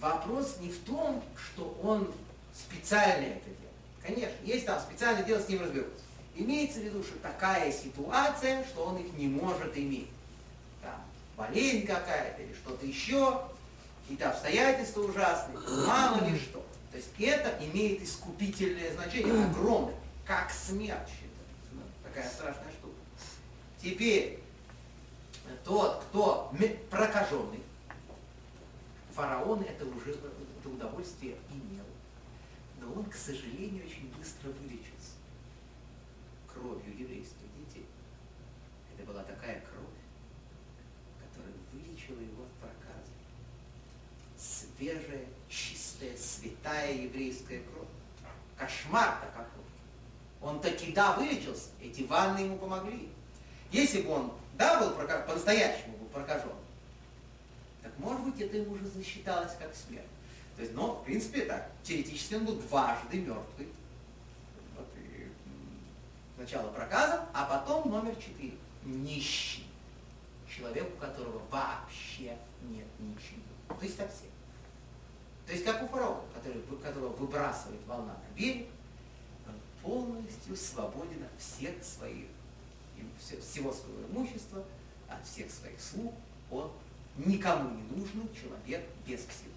вопрос не в том, что он специально это делает. Конечно, есть там специальное дело, с ним разберутся. Имеется в виду, что такая ситуация, что он их не может иметь. Там болезнь какая-то или что-то еще, какие-то обстоятельства ужасные, мало ли что. То есть это имеет искупительное значение, огромное, как смерть считается. Ну, такая страшная штука. Теперь, тот, кто прокаженный, фараон это уже это удовольствие имел. Но он, к сожалению, очень быстро вылечился кровью еврейских детей. Это была такая кровь, которая вылечила его от проказа. Свежая, святая еврейская кровь. Кошмар-то какой. Он таки да вылечился, эти ванны ему помогли. Если бы он да был по-настоящему был прокажен, так может быть это ему уже засчиталось как смерть. То есть, но, в принципе, так, теоретически он был дважды мертвый. Вот, и, сначала проказом, а потом номер четыре. Нищий. Человек, у которого вообще нет ничего. То есть совсем. То есть как у фараона, который, которого выбрасывает волна на берег, он полностью свободен от всех своих, всего своего имущества, от всех своих слуг. Он никому не нужный человек без всего.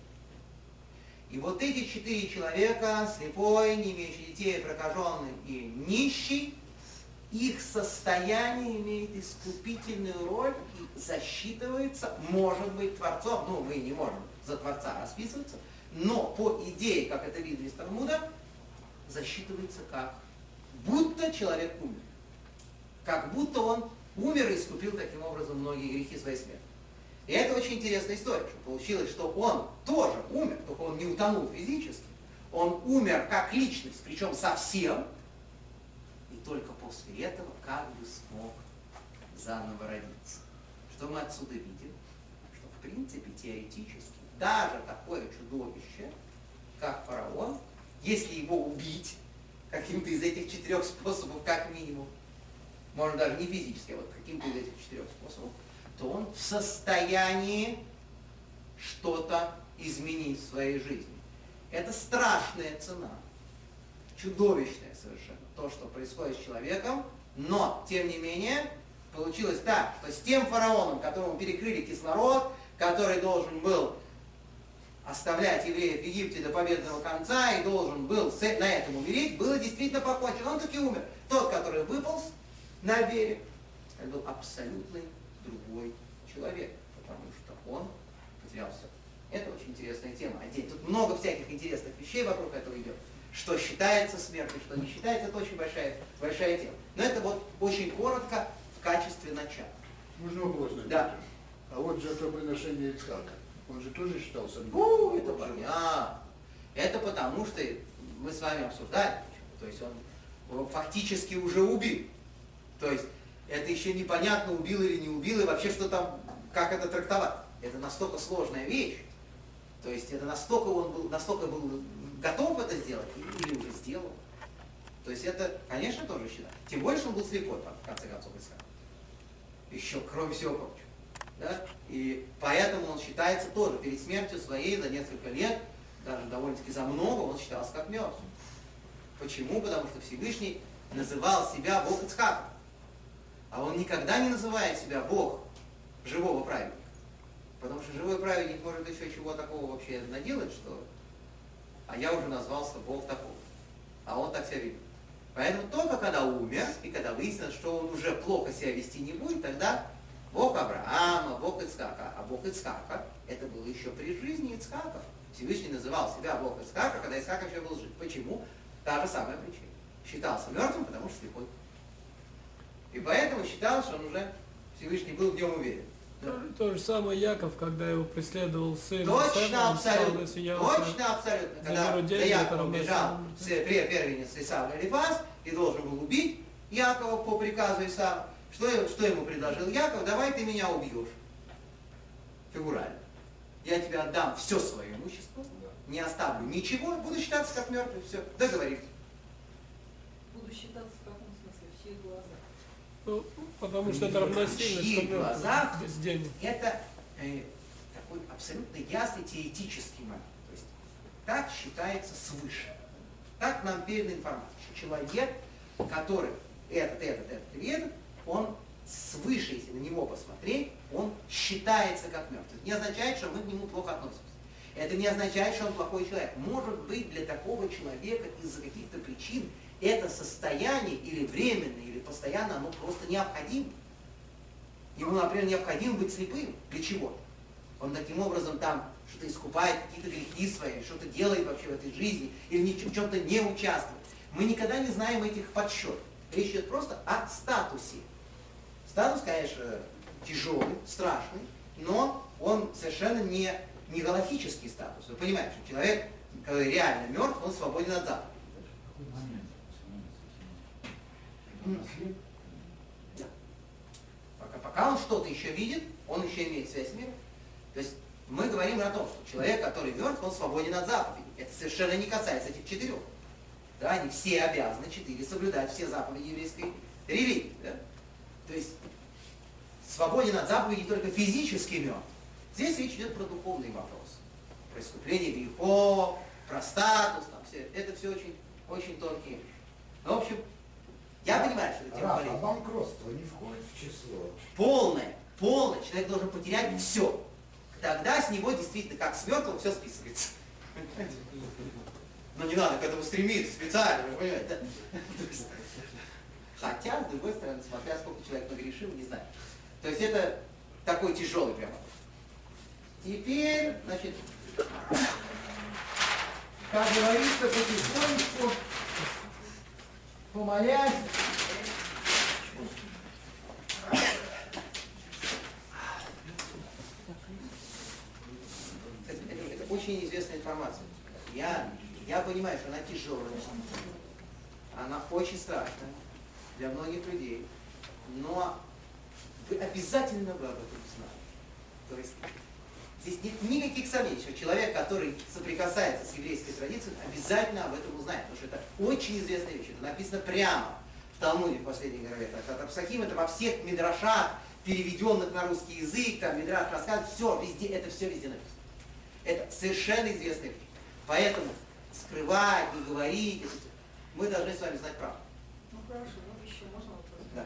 И вот эти четыре человека, слепой, не имеющий детей, прокаженный и нищий, их состояние имеет искупительную роль и засчитывается, может быть, Творцом, ну, мы не можем за Творца расписываться, но по идее, как это видно из Талмуда, засчитывается как будто человек умер. Как будто он умер и искупил таким образом многие грехи своей смерти. И это очень интересная история, что получилось, что он тоже умер, только он не утонул физически. Он умер как личность, причем совсем, и только после этого как бы смог заново родиться. Что мы отсюда видим? Что в принципе теоретически даже такое чудовище, как фараон, если его убить каким-то из этих четырех способов, как минимум, можно даже не физически, а вот каким-то из этих четырех способов, то он в состоянии что-то изменить в своей жизни. Это страшная цена, чудовищная совершенно, то, что происходит с человеком, но, тем не менее, получилось так, что с тем фараоном, которому перекрыли кислород, который должен был оставлять евреев в Египте до победного конца и должен был на этом умереть, было действительно покончено. Он таки умер. Тот, который выполз на берег, это был абсолютный другой человек, потому что он потерял все. Это очень интересная тема. Отдельно. Тут много всяких интересных вещей вокруг этого идет. Что считается смертью, что не считается, это очень большая, большая тема. Но это вот очень коротко в качестве начала. Можно вопрос Да. А вот жертвоприношение Ицхака, он же тоже считался Ну, это понятно. Это потому, что мы с вами обсуждали. То есть он фактически уже убил. То есть это еще непонятно, убил или не убил, и вообще что там, как это трактовать. Это настолько сложная вещь. То есть это настолько он был, настолько был готов это сделать или уже сделал. То есть это, конечно, тоже считать. Тем больше он был слепой, в конце концов, Исаак. Еще, кроме всего прочего. Да? И поэтому он считается тоже перед смертью своей за несколько лет, даже довольно-таки за много, он считался как мертвым. Почему? Потому что Всевышний называл себя Бог Ицхака. А он никогда не называет себя Бог живого праведника. Потому что живой праведник может еще чего такого вообще наделать, что а я уже назвался Бог такого. А он так себя ведет. Поэтому только когда умер, и когда выяснилось, что он уже плохо себя вести не будет, тогда Бог Авраама, Бог Ицхака. А Бог Ицхака, это было еще при жизни Ицхака. Всевышний называл себя Бог Ицхака, когда Ицхак еще был жив. Почему? Та же самая причина. Считался мертвым, потому что слепой. И поэтому считал, что он уже Всевышний был в нем уверен. Да. То, же самое Яков, когда его преследовал сын. Точно, абсолютно. Точно, абсолютно. Когда за деньги, Яковом которые бежал мы с- пер- первенец Исава Элифаз и должен был убить Якова по приказу Исава, что, ему- что ему предложил Яков? Давай ты меня убьешь. Фигурально. Я тебе отдам все свое имущество, не оставлю ничего, буду считаться как мертвый. Все, договорились. Буду считаться в каком смысле? В чьих глазах? Ну, потому что это равносильно, что мертвый, глазах без денег. это э, такой абсолютно ясный теоретический момент. То есть так считается свыше. Так нам передана информация, что человек, который этот, этот, этот и этот, он свыше, если на него посмотреть, он считается как мертвый. Это не означает, что мы к нему плохо относимся. Это не означает, что он плохой человек. Может быть, для такого человека из-за каких-то причин это состояние или временно, или постоянно, оно просто необходимо. Ему, например, необходимо быть слепым. Для чего? Он таким образом там что-то искупает, какие-то грехи свои, что-то делает вообще в этой жизни, или в чем-то не участвует. Мы никогда не знаем этих подсчетов. Речь идет просто о статусе. Статус, конечно, тяжелый, страшный, но он совершенно не, не галактический статус. Вы понимаете, что человек, который реально мертв, он свободен от заповедей. Да. Пока, пока он что-то еще видит, он еще имеет связь с миром. То есть мы говорим о том, что человек, который мертв, он свободен от заповедей. Это совершенно не касается этих четырех. Да, они все обязаны четыре соблюдать все заповеди еврейской религии. Да? То есть свободен от заповедей только физически мертв. Здесь речь идет про духовный вопрос. Про искупление грехов, про статус, там все. Это все очень, очень тонкие вещи. Ну, в общем, я понимаю, что это тема Раф, а болезнь. банкротство не входит в число. Полное, полное. Человек должен потерять все. Тогда с него действительно, как с мертвым, все списывается. Но не надо к этому стремиться специально, вы понимаете? Хотя, с другой стороны, смотря сколько человек нагрешил, не знаю. То есть это такой тяжелый прямо. Теперь, значит, как говорится, потихонечку, помолясь, очень известная информация. Я, я понимаю, что она тяжелая, она очень страшная для многих людей, но вы обязательно бы об этом знали. То есть здесь нет никаких сомнений, что человек, который соприкасается с еврейской традицией, обязательно об этом узнает, потому что это очень известная вещь. Это написано прямо в Талмуде в последней главе. Это Псахим, это во всех мидрашах, переведенных на русский язык, там мидраш рассказывает, все, везде, это все везде написано. Это совершенно известная вещь. Поэтому скрывать, не говорить, мы должны с вами знать правду. Ну хорошо, ну еще можно вопрос? Да.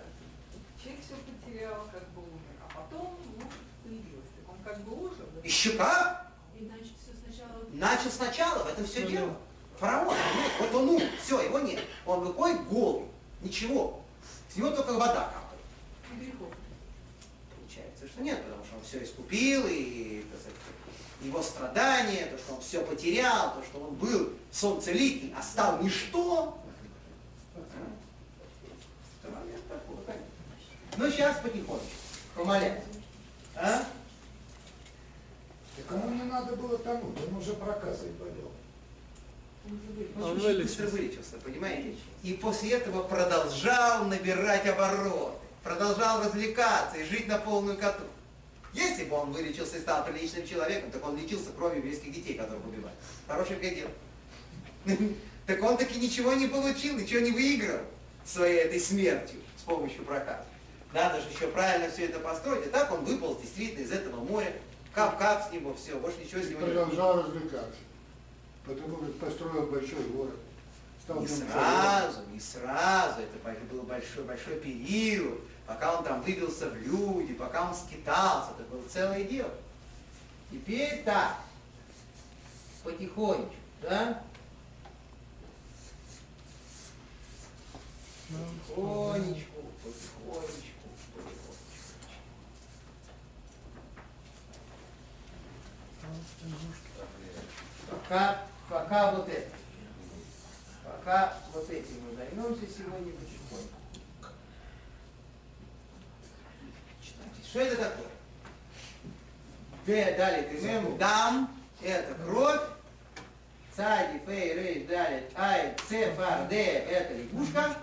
Человек потерял, как бы умер, а потом муж появился. Так он как бы ожил. да? Еще как? Иначе все сначала... Начал сначала, в этом все Ну, дело. Фараон, нет, вот он умер, все, его нет. Он выходит голый, ничего. С него только вода капает. И грехов. Получается, что нет, потому что он все искупил, и так сказать, его страдания, то, что он все потерял, то, что он был солнцеликий, а стал ничто. Это момент такой, конечно. Ну, сейчас потихонечку, помолясь. А? Так ему не надо было тонуть, он уже проказой болел. Он Он очень вылечился. быстро вылечился, понимаете? И после этого продолжал набирать обороты, продолжал развлекаться и жить на полную кату. Если бы он вылечился и стал приличным человеком, так он лечился кровью еврейских детей, которых убивали. Хорошее дело. Так он таки ничего не получил, ничего не выиграл своей этой смертью с помощью проказа. Надо же еще правильно все это построить. И так он выполз действительно из этого моря. Кап-кап с него, все, больше ничего с него не Продолжал развлекаться. Потому как построил большой город. Стал Не сразу, не сразу, это был большой, большой период, пока он там выбился в люди, пока он скитался, это было целое дело. Теперь так, потихонечку, да? Потихонечку, потихонечку. Пока, пока вот это. Пока вот этим мы займемся сегодня потихоньку. Что это такое? Д, далее, ТМ, дам, это кровь, цади, фей, рей, далее, ай, ц, фар, д, это лягушка,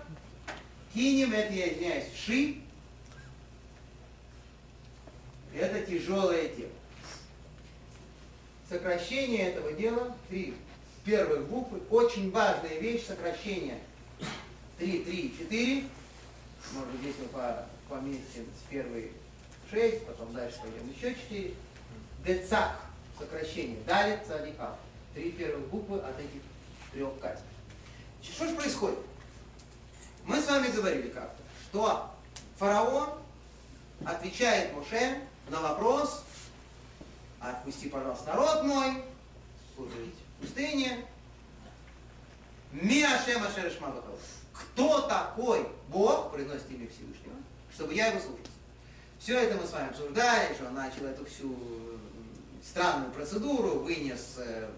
кинем, это, я извиняюсь, ши, это тяжелое тело. Сокращение этого дела, три первых буквы, очень важная вещь, сокращение 3, 3, 4, Может здесь мы по, поместим с первой шесть, потом дальше пойдем еще четыре. Децак, сокращение. Далит, цадикав. Три первых буквы от этих трех качеств. Что же происходит? Мы с вами говорили как-то, что фараон отвечает Моше на вопрос, отпусти, пожалуйста, народ мой, служить в пустыне. Миашем Ашереш Мабахал. Кто такой Бог, произносит имя Всевышнего, чтобы я его слушался. Все это мы с вами обсуждали, что он начал эту всю странную процедуру, вынес э,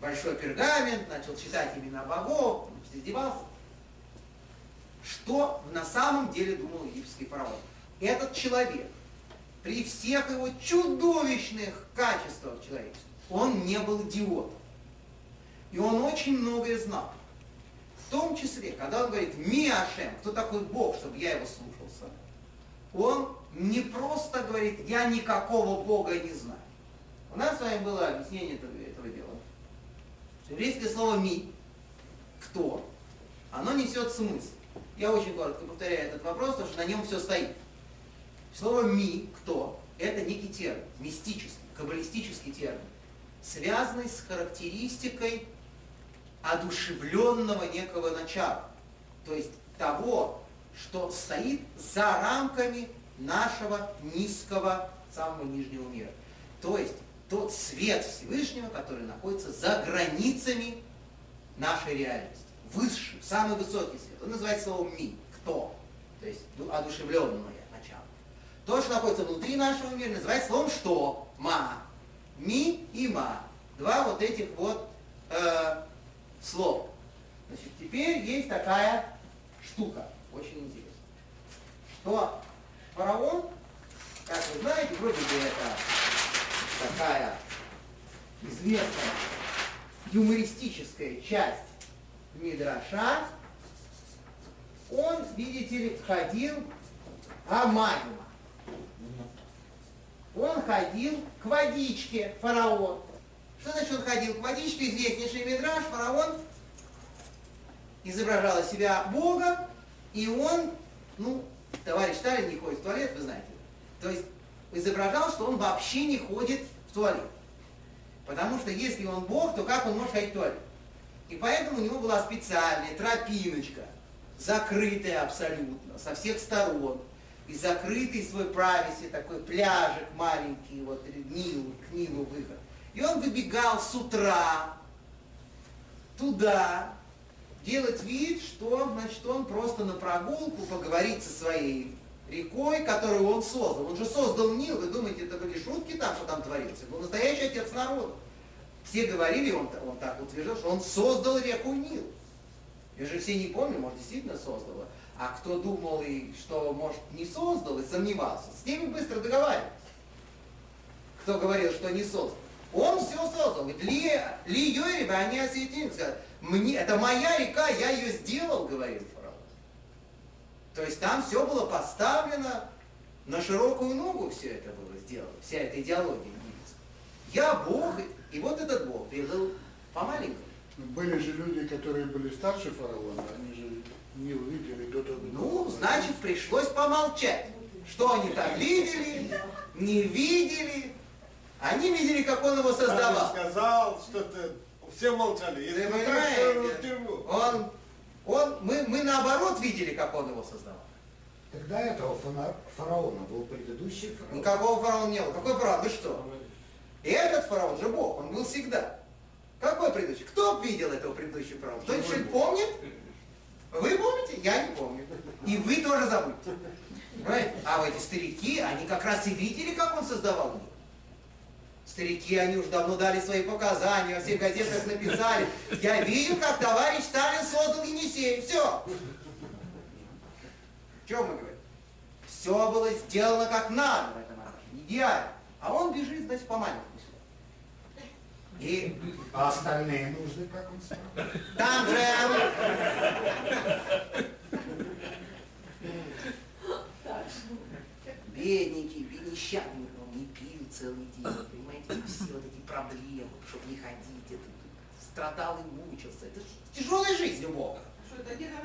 большой пергамент, начал читать имена богов, издевался. Что на самом деле думал египетский фараон? Этот человек, при всех его чудовищных качествах человеческих, он не был идиотом. И он очень многое знал. В том числе, когда он говорит «Ми Ашем», кто такой Бог, чтобы я его слушался, он не просто говорит «я никакого Бога не знаю». У нас с вами было объяснение этого, этого дела. Еврейское слово «ми» – «кто», оно несет смысл. Я очень коротко повторяю этот вопрос, потому что на нем все стоит. Слово «ми» – «кто» – это некий термин, мистический, каббалистический термин, связанный с характеристикой одушевленного некого начала. То есть того, что стоит за рамками нашего низкого, самого нижнего мира. То есть тот свет Всевышнего, который находится за границами нашей реальности. Высший, самый высокий свет. Он называется словом «ми». Кто? То есть ну, одушевленное. То, что находится внутри нашего мира, называется словом «что?» «ма». «Ми» и «ма». Два вот этих вот э, слов. Значит, теперь есть такая штука, очень интересная, что фараон, как вы знаете, вроде бы это такая известная юмористическая часть Мидраша, он, видите ли, ходил аманима. Он ходил к водичке, фараон. Что значит он ходил к водичке? Известнейший Мидраш, фараон изображал из себя Бога, и он, ну, товарищ Сталин не ходит в туалет, вы знаете. То есть изображал, что он вообще не ходит в туалет. Потому что если он Бог, то как он может ходить в туалет? И поэтому у него была специальная тропиночка, закрытая абсолютно, со всех сторон. И закрытый свой прависи, такой пляжик маленький, вот Нил, к Нилу выход. И он выбегал с утра туда, делать вид, что значит, он просто на прогулку поговорить со своей рекой, которую он создал. Он же создал Нил, вы думаете, это были шутки там, что там творится? Был настоящий отец народа. Все говорили, он, он так утверждал, что он создал реку Нил. И же все не помню, может, действительно создал. А кто думал, и что, может, не создал и сомневался, с ними быстро договаривались. Кто говорил, что не создал. Он все создал. Говорит, ли, ли Йори, они осветили. Мне, это моя река, я ее сделал, говорил фараон. То есть там все было поставлено на широкую ногу, все это было сделано, вся эта идеология египетская. Я Бог, и вот этот Бог был по-маленькому. Были же люди, которые были старше фараона, они же не увидели до того. Ну, значит, пришлось помолчать. Что они там видели, не видели. Они видели, как он его создавал. Папа сказал что-то, все молчали. Если в понимаете, он, он, мы, мы наоборот видели, как он его создавал. Тогда этого фана- фараона был предыдущий фараон. Никакого фараона не было. Какой фараон? Вы что? И этот фараон же Бог, он был всегда. Какой предыдущий? Кто видел этого предыдущего фараона? Кто-нибудь что-нибудь помнит? Вы помните? Я не помню. И вы тоже забудьте. А вот эти старики, они как раз и видели, как он создавал мир. Старики, они уже давно дали свои показания, во всех газетах написали. Я видел, как товарищ Сталин создал Енисей. Все. Чем мы говорим? Все было сделано как надо в этом идеально. А он бежит, значит, по маленькому. И А остальные нужды, как он сказал? там же бедненький, несчастный, он не пил целый день, понимаете, все вот эти проблемы, чтобы не ходить, это, страдал и мучился. Это ж тяжелая жизнь у Бога.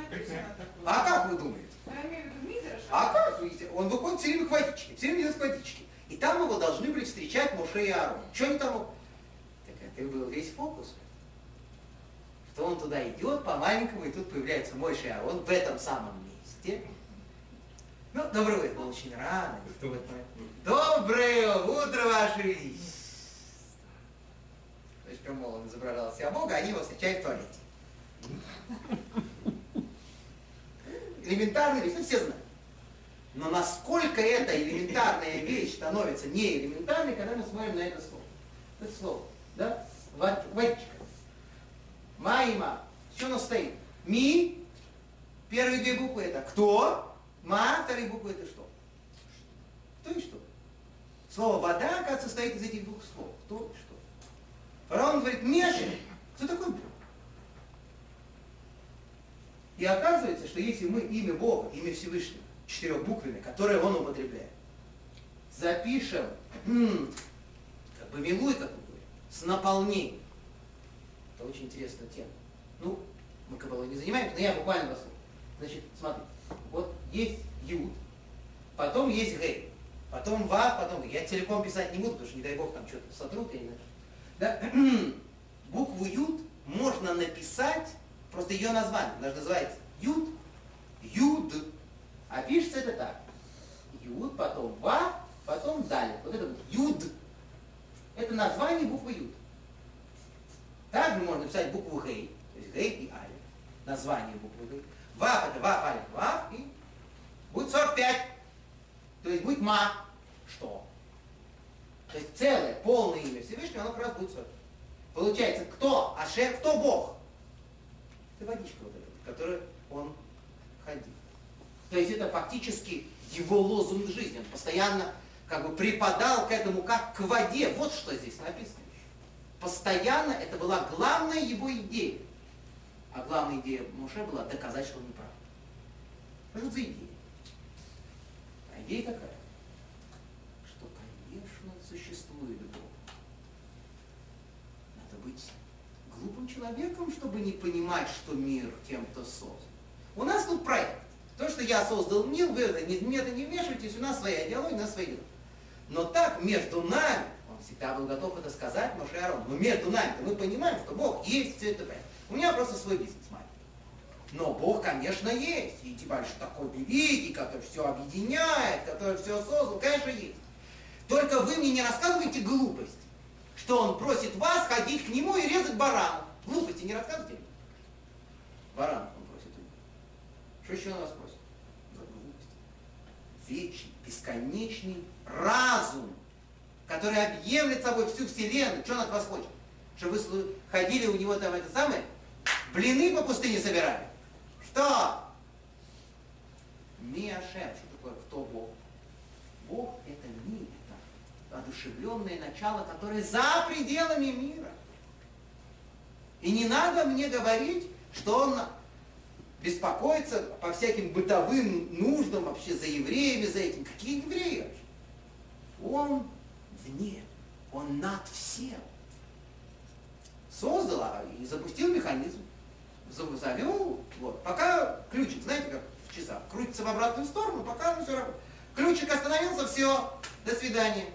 Написано такое. А как вы думаете? А как? Он выходит все время к водичке, все время идет к водичке. И там его должны были встречать Моше и Аарон. Что они там? Это был весь фокус. Что он туда идет по-маленькому, и тут появляется Моше и Аарон в этом самом месте. Ну, доброе утро, было очень рано. Доброе утро, Ваше Величество. То есть, мол, он изображал себя Бога, а они его встречают в туалете. Элементарная вещь, ну все знают. Но насколько эта элементарная вещь становится не элементарной, когда мы смотрим на это слово. Это слово, да? Водичка. Маима. Что оно стоит? Ми. Первые две буквы это кто? Ма. Вторые буквы это что? Кто и что? Слово вода, оказывается, состоит из этих двух слов. Кто и что. Фараон говорит, Меша, кто такой Бог? И оказывается, что если мы имя Бога, имя Всевышнего, четырехбуквенное, которое он употребляет, запишем, как бы милуй, как говорим, с наполнением, это очень интересная тема. Ну, мы кабалой не занимаемся, но я буквально вас Значит, смотри, вот есть Юд, потом есть Гей, потом Ва, потом. Я целиком писать не буду, потому что, не дай Бог, там что-то сотрут, я не знаю. Да? Букву Юд можно написать, просто ее название, она же называется Юд, Юд, а пишется это так. Юд, потом Ва, потом Далее. Вот это вот Юд. Это название буквы Юд. Также можно писать букву Гей, то есть Гей и Алиф. Название буквы Гей. Вав это Вав, Алиф, Вав, и будет 45. То есть будет Ма. Что? То есть целое, полное имя Всевышнего, оно как раз будет 40. Получается, кто Ашер, кто Бог? Это водичка вот эта, в которой он ходил. То есть это фактически его лозунг жизни. Он постоянно как бы припадал к этому как к воде. Вот что здесь написано. Постоянно это была главная его идея. А главная идея Муше была доказать, что он не прав. Что за идея? А идея такая, что, конечно, существует Бог. Надо быть глупым человеком, чтобы не понимать, что мир кем-то создан. У нас тут проект. То, что я создал мир, вы это не, это не вмешивайтесь, у нас своя идеология, у нас свои дела. Но так, между нами, он всегда был готов это сказать, Моше Арон, но между нами мы понимаем, что Бог есть, все это. У меня просто свой бизнес маленький. Но Бог, конечно, есть. И типа что такой великий, который все объединяет, который все создал, конечно, есть. Только вы мне не рассказывайте глупость, что он просит вас ходить к нему и резать баранов. Глупости не рассказывайте мне. Баранов он просит. Что еще он вас просит? За. Вечный, бесконечный разум, который объемлет собой всю Вселенную. Что он от вас хочет? Чтобы вы ходили у него там это самое, блины по пустыне собирали. Что? Миашем. Что такое? Кто Бог? Бог это ми, это одушевленное начало, которое за пределами мира. И не надо мне говорить, что он беспокоится по всяким бытовым нуждам вообще за евреями, за этим. Какие евреи вообще? Он вне, он над всем. Создал а, и запустил механизм. Завел, вот. Пока ключик, знаете, как в часах, крутится в обратную сторону, пока он все работает. Ключик остановился, все, до свидания.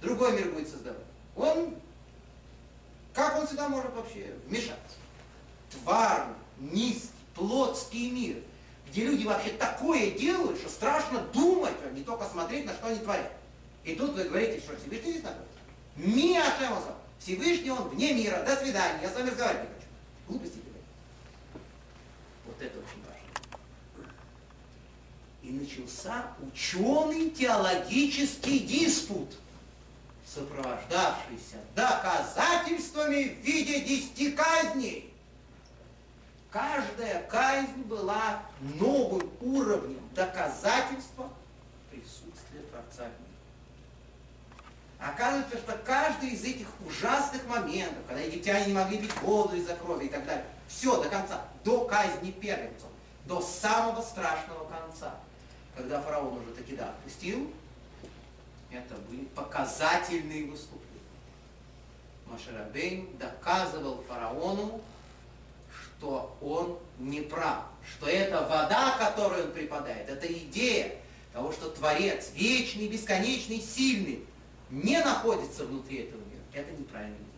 Другой мир будет создавать. Он, как он сюда может вообще вмешаться? Тварный, низкий, плотский мир, где люди вообще такое делают, что страшно думать, а не только смотреть, на что они творят. И тут вы говорите, что Всевышний здесь находится. Ми Ашемаса. Всевышний он вне мира. До свидания. Я с вами разговаривать не хочу. Глупости говорить. Вот это очень важно. И начался ученый теологический диспут, сопровождавшийся доказательствами в виде десяти казней. Каждая казнь была новым уровнем доказательства присутствия. Оказывается, что каждый из этих ужасных моментов, когда египтяне не могли пить воду из-за крови и так далее, все до конца, до казни первенцев, до самого страшного конца, когда фараон уже таки да отпустил, это были показательные выступления. Машарабейн доказывал фараону, что он не прав, что эта вода, которую он преподает, это идея того, что Творец вечный, бесконечный, сильный, не находится внутри этого мира. Это неправильная идея.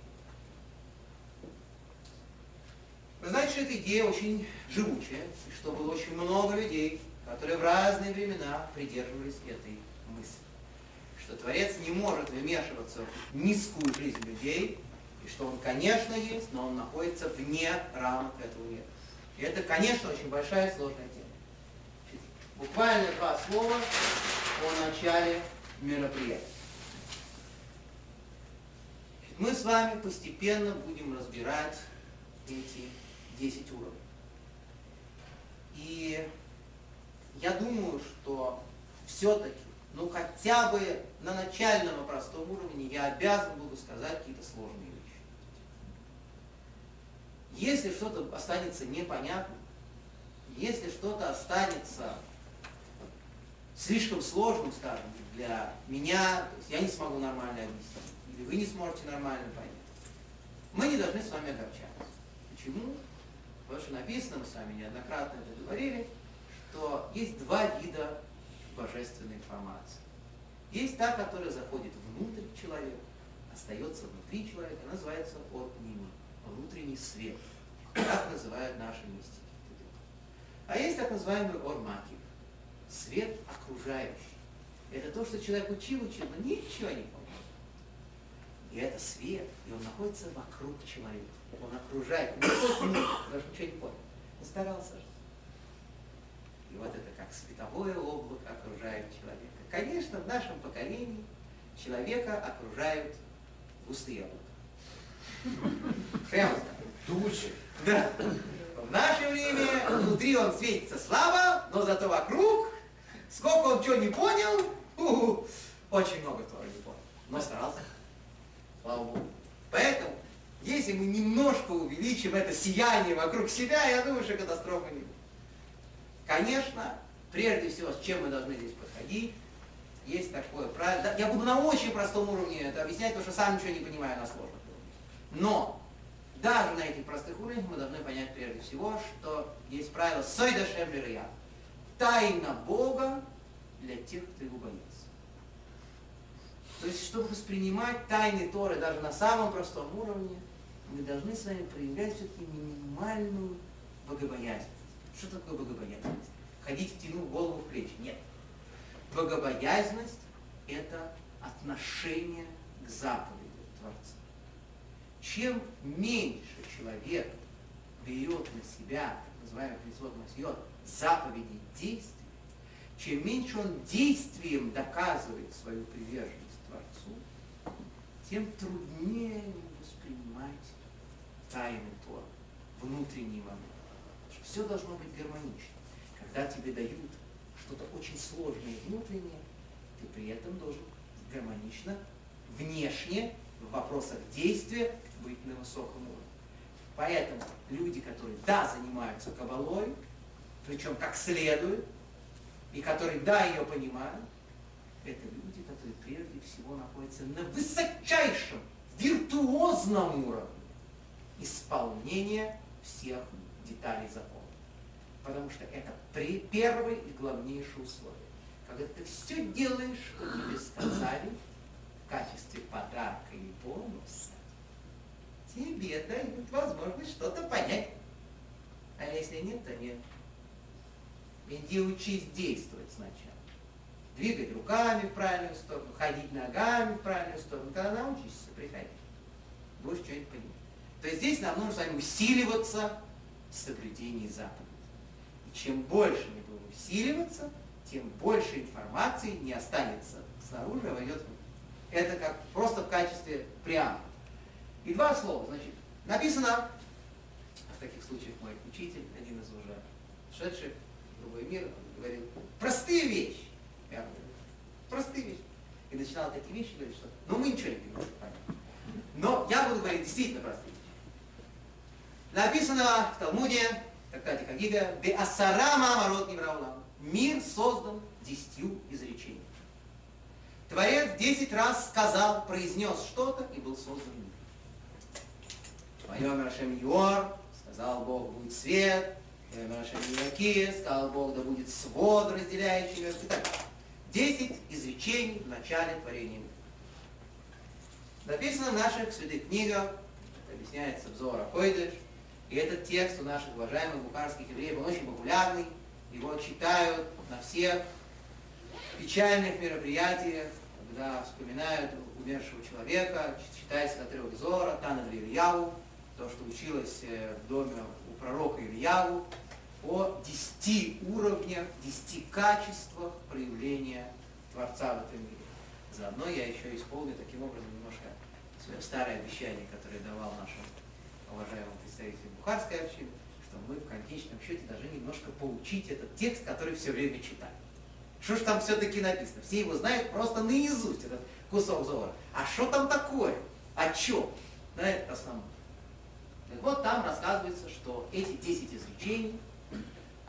Вы знаете, что эта идея очень живучая, и что было очень много людей, которые в разные времена придерживались этой мысли. Что Творец не может вмешиваться в низкую жизнь людей, и что он, конечно, есть, но он находится вне рамок этого мира. И это, конечно, очень большая и сложная тема. Буквально два слова о начале мероприятия. Мы с вами постепенно будем разбирать эти 10 уровней. И я думаю, что все-таки, ну хотя бы на начальном и простом уровне я обязан буду сказать какие-то сложные вещи. Если что-то останется непонятным, если что-то останется слишком сложным, скажем, для меня, я не смогу нормально объяснить, или вы не сможете нормально понять, мы не должны с вами огорчаться. Почему? Потому что написано, мы с вами неоднократно это говорили, что есть два вида божественной информации. Есть та, которая заходит внутрь человека, остается внутри человека, называется отнима, внутренний свет. Так называют наши мистики. А есть так называемый ормакив, свет окружающий. Это то, что человек учил, учил, но ничего не понял. И это свет, и он находится вокруг человека. Он окружает, он даже ничего не понял. Он старался же. И вот это как световое облако окружает человека. Конечно, в нашем поколении человека окружают густые облака. Прямо скажем. Тучи. Да. В наше время внутри он светится слабо, но зато вокруг, сколько он чего не понял, у-у, очень много кто не понял. Но старался. Слава Богу. Поэтому, если мы немножко увеличим это сияние вокруг себя, я думаю, что катастрофы не будет. Конечно, прежде всего, с чем мы должны здесь подходить, есть такое правило. Я буду на очень простом уровне это объяснять, потому что сам ничего не понимаю на сложных уровнях. Но даже на этих простых уровнях мы должны понять прежде всего, что есть правило «Сойда шемлерия» – тайна Бога для тех, кто его боится. То есть, чтобы воспринимать тайны Торы даже на самом простом уровне, мы должны с вами проявлять все-таки минимальную богобоязненность. Что такое богобоязненность? Ходить, втянув голову в плечи. Нет. Богобоязненность – это отношение к заповеди Творца. Чем меньше человек берет на себя, так называемый призвод масьот, заповеди действий, чем меньше он действием доказывает свою приверженность тем труднее воспринимать тайны Тора, внутренний момент. Все должно быть гармонично. Когда тебе дают что-то очень сложное внутреннее, ты при этом должен гармонично, внешне, в вопросах действия быть на высоком уровне. Поэтому люди, которые, да, занимаются кабалой, причем как следует, и которые, да, ее понимают, это люди, которые прежде всего находятся на высочайшем, виртуозном уровне исполнения всех деталей закона. Потому что это при, первое и главнейшее условие. Когда ты все делаешь, что тебе сказали, в качестве подарка и бонуса, тебе дают возможность что-то понять. А если нет, то нет. Иди учись действовать сначала. Двигать руками в правильную сторону, ходить ногами в правильную сторону. Когда научишься, приходи. Будешь что-нибудь понимать. То есть здесь нам нужно с вами усиливаться в соблюдении заповедей. И чем больше мы будем усиливаться, тем больше информации не останется снаружи, а войдет внутрь. Это как просто в качестве преамбулы. И два слова, значит, написано, в таких случаях мой учитель, один из уже шедших в другой мир, он говорил, простые вещи. Простые вещи. И начинал такие вещи говорить, что ну мы ничего не можем понять. Но я буду говорить действительно простые вещи. Написано в Талмуде, такая Кагига, «Бе асарама амарот невраулам». Мир создан десятью изречениями. Творец десять раз сказал, произнес что-то, и был создан мир. Твоем Рашем Юор, сказал Бог, будет свет, И наши Милакия, сказал Бог, да будет свод, разделяющий мир. Итак, 10 изречений в начале творения мира. Написано в наших святых книгах, объясняется в Зора Койдыш, и этот текст у наших уважаемых бухарских евреев, он очень популярный, его читают на всех печальных мероприятиях, когда вспоминают умершего человека, читается отрывок Зора, Тана Ильяву, то, что училось э, в доме у пророка Ильяву, о десяти уровнях, десяти качествах проявления Творца в этом мире. Заодно я еще исполню таким образом немножко свое старое обещание, которое давал нашим уважаемым представителям Бухарской общины, что мы в конечном счете должны немножко поучить этот текст, который все время читаем. Что ж там все-таки написано? Все его знают просто наизусть, этот кусок зора. А что там такое? О чем? Да, это основное. Так вот, там рассказывается, что эти 10 изречений,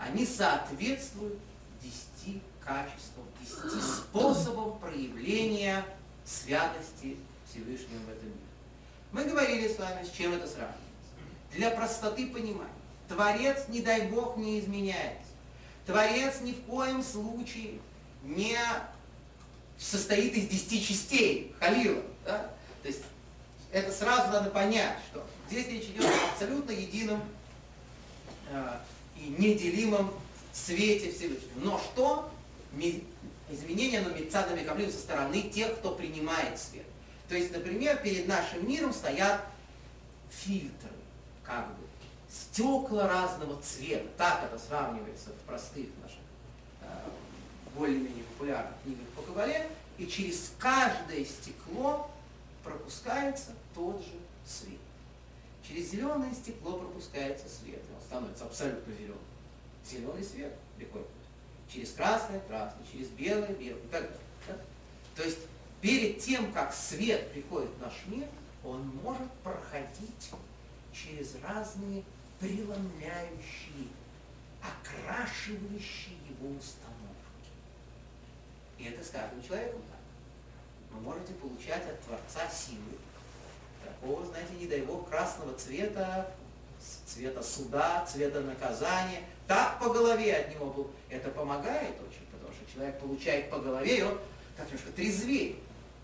они соответствуют 10 качествам, 10 способам проявления святости Всевышнего в этом мире. Мы говорили с вами, с чем это сравнивается. Для простоты понимания. Творец, не дай Бог, не изменяется. Творец ни в коем случае не состоит из десяти частей, халила. Да? То есть это сразу надо понять, что здесь речь идет о абсолютно едином э, и неделимом свете Всевышнего. Но что? Изменения на Мецадами Каблим со стороны тех, кто принимает свет. То есть, например, перед нашим миром стоят фильтры, как бы, стекла разного цвета. Так это сравнивается в простых наших э, более-менее популярных книгах по Кабале. И через каждое стекло пропускается тот же свет. Через зеленое стекло пропускается свет, становится абсолютно зеленым. Зеленый свет приходит. Через красное – красный, через белое – белый и так далее. Да? То есть перед тем, как свет приходит в наш мир, он может проходить через разные преломляющие, окрашивающие его установки. И это с каждым человеком так. Вы можете получать от Творца силы, такого, знаете, не дай бог, красного цвета, цвета суда, цвета наказания, так по голове от него был. Это помогает очень, потому что человек получает по голове, и он как немножко трезвее.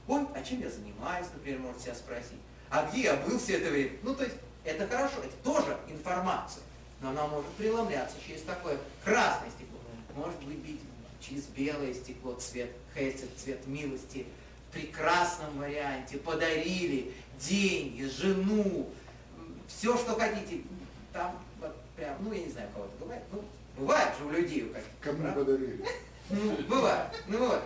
Ой, а чем я занимаюсь, например, может себя спросить. А где я был все это время? Ну, то есть, это хорошо, это тоже информация, но она может преломляться через такое красное стекло, может быть через белое стекло, цвет хесед, цвет милости, в прекрасном варианте, подарили деньги, жену, все, что хотите. Там вот прям, ну, я не знаю, кого-то бывает, ну, бывает же у людей у каких-то. Кому правда? подарили? Ну, бывает, ну вот.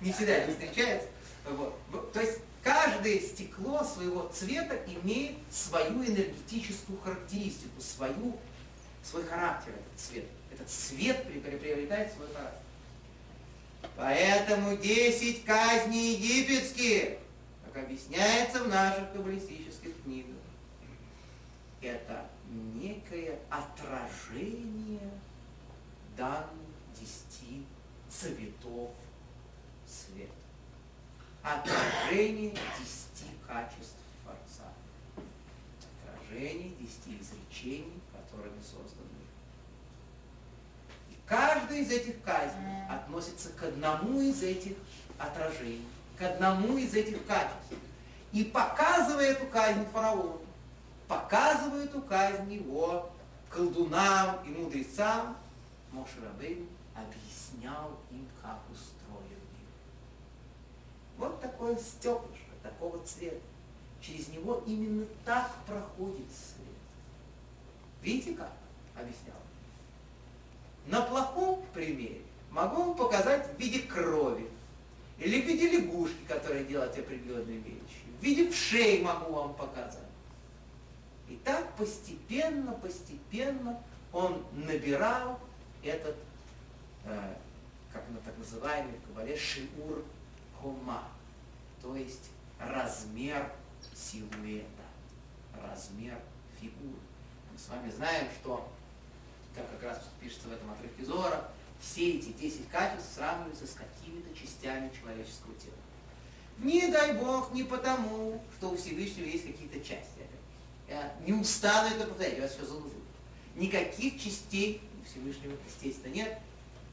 Не всегда это встречается. Вот. То есть каждое стекло своего цвета имеет свою энергетическую характеристику, свою, свой характер этот цвет. Этот цвет приобретает свой характер. Поэтому 10 казней египетских, как объясняется в наших каббалистических книгах, это некое отражение данных десяти цветов света. Отражение десяти качеств Творца. Отражение десяти изречений, которыми создан мир. И каждый из этих казней относится к одному из этих отражений, к одному из этих качеств. И показывая эту казнь фараону, показывая эту казнь его колдунам и мудрецам, Мошерабейн объяснял им, как устроен мир. Вот такое стеклышко, такого цвета. Через него именно так проходит свет. Видите как? Объяснял. На плохом примере могу вам показать в виде крови. Или в виде лягушки, которая делает определенные вещи. В виде вшей могу вам показать. И так постепенно, постепенно он набирал этот, э, как на так называемый в Кабале, шиур кома, то есть размер силуэта, размер фигуры. Мы с вами знаем, что, как как раз пишется в этом отрывке Зора, все эти 10 качеств сравниваются с какими-то частями человеческого тела. Не дай Бог, не потому, что у Всевышнего есть какие-то части. Я не устану это повторять, я вас все залужу. Никаких частей у Всевышнего, естественно, нет.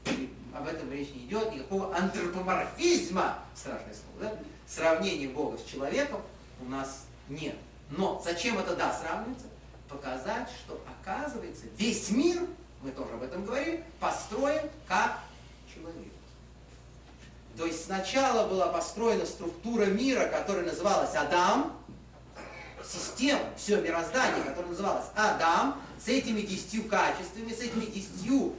И об этом речь не идет. Никакого антропоморфизма, страшное слово, да? Сравнения Бога с человеком у нас нет. Но зачем это да сравнивается? Показать, что оказывается весь мир, мы тоже об этом говорили, построен как человек. То есть сначала была построена структура мира, которая называлась Адам, система, все мироздание, которое называлось Адам, с этими десятью качествами, с этими десятью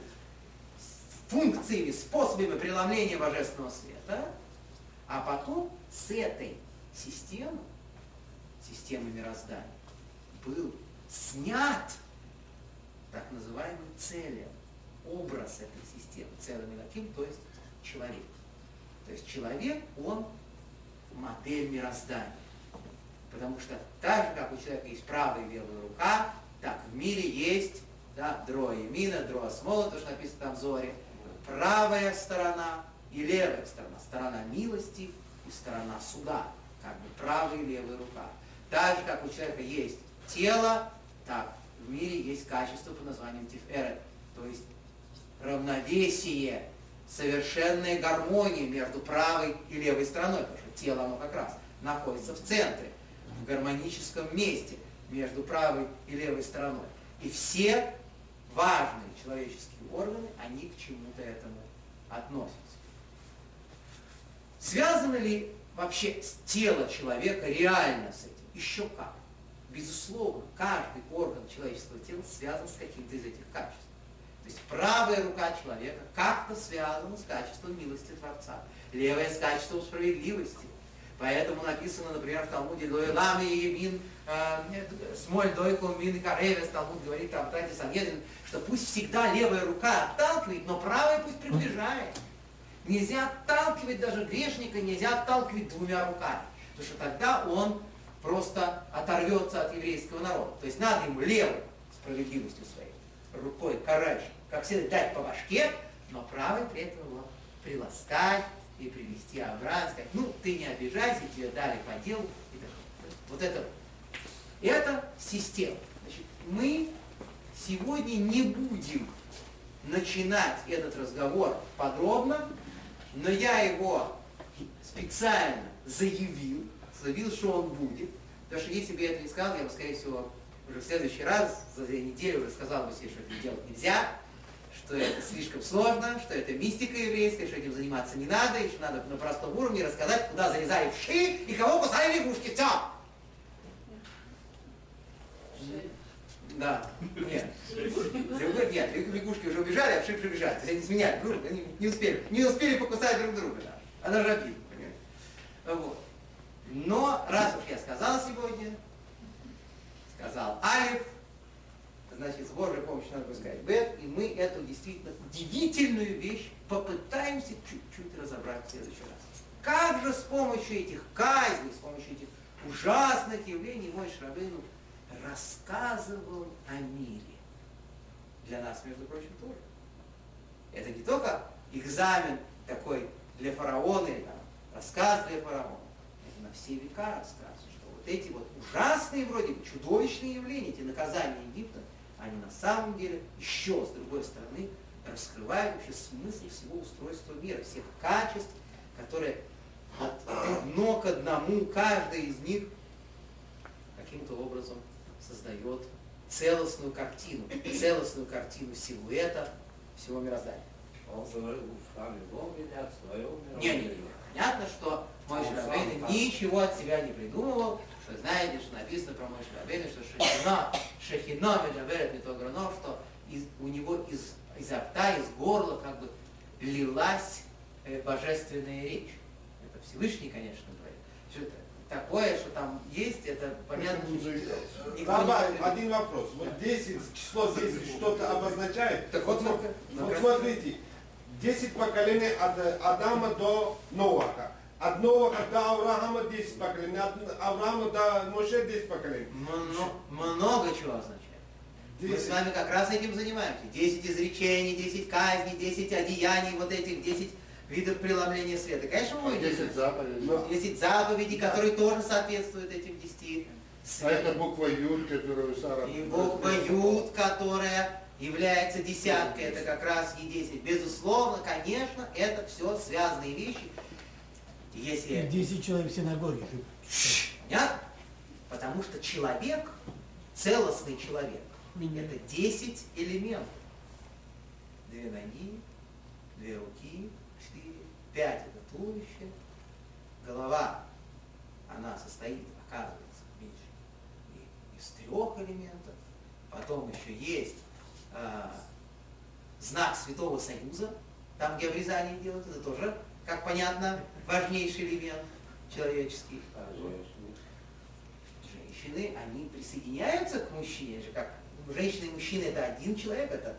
функциями, способами преломления божественного света, а потом с этой системы, системы мироздания, был снят так называемый целен, образ этой системы, целым таким, то есть человек. То есть человек, он модель мироздания. Потому что так же, как у человека есть правая и левая рука, так в мире есть да, дроа мина, дроа смола, то, что написано там в Зоре, правая сторона и левая сторона, сторона милости и сторона суда, как бы правая и левая рука. Так же, как у человека есть тело, так в мире есть качество под названием тиферет, то есть равновесие совершенная гармония между правой и левой стороной, потому что тело оно как раз находится в центре, в гармоническом месте между правой и левой стороной. И все важные человеческие органы, они к чему-то этому относятся. Связано ли вообще тело человека реально с этим? Еще как. Безусловно, каждый орган человеческого тела связан с каким-то из этих качеств есть правая рука человека как-то связана с качеством милости Творца, левая с качеством справедливости. Поэтому написано, например, в Талмуде «Лоэлам и Емин, э, смоль дойку мин и каревес», Талмуд говорит там, Трати Санедрин, что пусть всегда левая рука отталкивает, но правая пусть приближает. Нельзя отталкивать даже грешника, нельзя отталкивать двумя руками, потому что тогда он просто оторвется от еврейского народа. То есть надо ему левой справедливостью своей рукой карать как следует дать по башке, но правой при этом его приласкать и привести обратно, сказать, ну, ты не обижайся, тебе дали по делу. И так. Вот это Это система. Значит, мы сегодня не будем начинать этот разговор подробно, но я его специально заявил, заявил, что он будет. Потому что если бы я это не сказал, я бы, скорее всего, уже в следующий раз, за две недели уже сказал бы себе, что это делать нельзя что это слишком сложно, что это мистика еврейская, что этим заниматься не надо, и что надо на простом уровне рассказать, куда залезали вши и кого кусали лягушки. Все! Да, нет. Нет, лягушки уже убежали, а вши прибежали. То есть они сменяли друг они не успели, не успели покусать друг друга. Да. Она же понимаете? Вот. Но раз уж я сказал сегодня, сказал Алиф, значит, с Божьей помощью надо сказать Б, и мы эту действительно удивительную вещь попытаемся чуть-чуть разобрать в следующий раз. Как же с помощью этих казней, с помощью этих ужасных явлений мой Шрабыну рассказывал о мире. Для нас, между прочим, тоже. Это не только экзамен такой для фараона или там, рассказ для фараона. Это на все века рассказ, что вот эти вот ужасные вроде бы чудовищные явления, эти наказания Египта, они на самом деле еще, с другой стороны, раскрывают вообще смысл всего устройства мира, всех качеств, которые от одно к одному, каждый из них каким-то образом создает целостную картину, целостную картину силуэта всего мироздания. Не, не, не. Понятно, что мой ничего от себя не придумывал, вы знаете, что написано про Моше Рабейну, что Шехина, Шехина Медаверет Митогранов, что из, у него из, изо рта, из горла как бы лилась э, божественная речь. Это Всевышний, конечно, говорит. Что это такое, что там есть, это понятно. Добавим один вопрос. Вот 10, число 10 что-то обозначает. Так вот, вот, вот смотрите, 10 поколений от Адама до Новака. Одного, когда Авраама 10 поколений, от Авраама до Моше 10 поколений. Много, много чего означает. 10. Мы с вами как раз этим занимаемся. 10 изречений, 10 казней, 10 одеяний, вот этих 10 видов преломления света. Конечно, мы 10 заповедей. 10 заповедей, которые тоже соответствуют этим 10 А это буква Юд, которую Сара... И буква Юд, которая является десяткой, это как раз Е10. Безусловно, конечно, это все связанные вещи. Если... 10 человек в синагоге. Понятно? Потому что человек, целостный человек, это 10 элементов. Две ноги, две руки, четыре, пять это туловище, голова, она состоит, оказывается, меньше, из трех элементов. Потом еще есть а, знак Святого Союза, там, где обрезание делают, это тоже, как понятно, важнейший элемент человеческий. Женщины, они присоединяются к мужчине, же как женщина и мужчина это один человек, это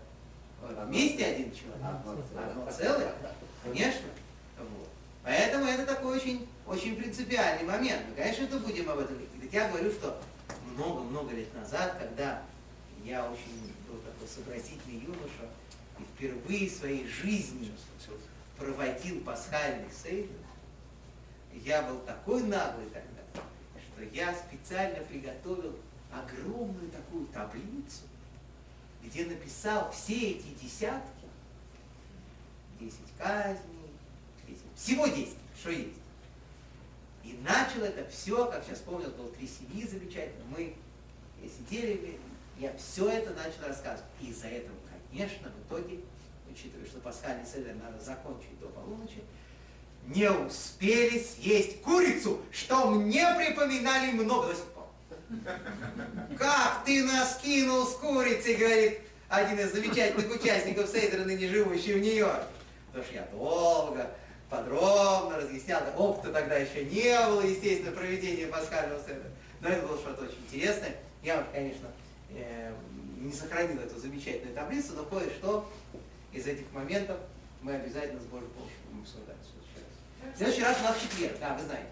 вместе один человек, одно целое, конечно. Вот. Поэтому это такой очень, очень принципиальный момент. Мы, конечно, это будем об этом говорить. Я говорю, что много-много лет назад, когда я очень был такой сообразительный юноша, и впервые в своей жизни проводил пасхальный сейдер, я был такой наглый тогда, что я специально приготовил огромную такую таблицу, где написал все эти десятки, 10 казней, 10, всего 10, что есть. И начал это все, как сейчас помню, было три семьи замечательно, мы сидели, я все это начал рассказывать. И из-за этого, конечно, в итоге, учитывая, что пасхальный седер надо закончить до полуночи, не успели съесть курицу, что мне припоминали много до сих пор. Как ты нас кинул с курицей, говорит один из замечательных участников Сейдера, ныне живущий в Нью-Йорке. Потому что я долго, подробно разъяснял, опыта тогда еще не было, естественно, проведения пасхального Сейдера. Но это было что-то очень интересное. Я, конечно, э, не сохранил эту замечательную таблицу, но кое-что из этих моментов мы обязательно с Божьей помощью будем обсуждать в следующий раз. В у нас четверг, да, вы знаете.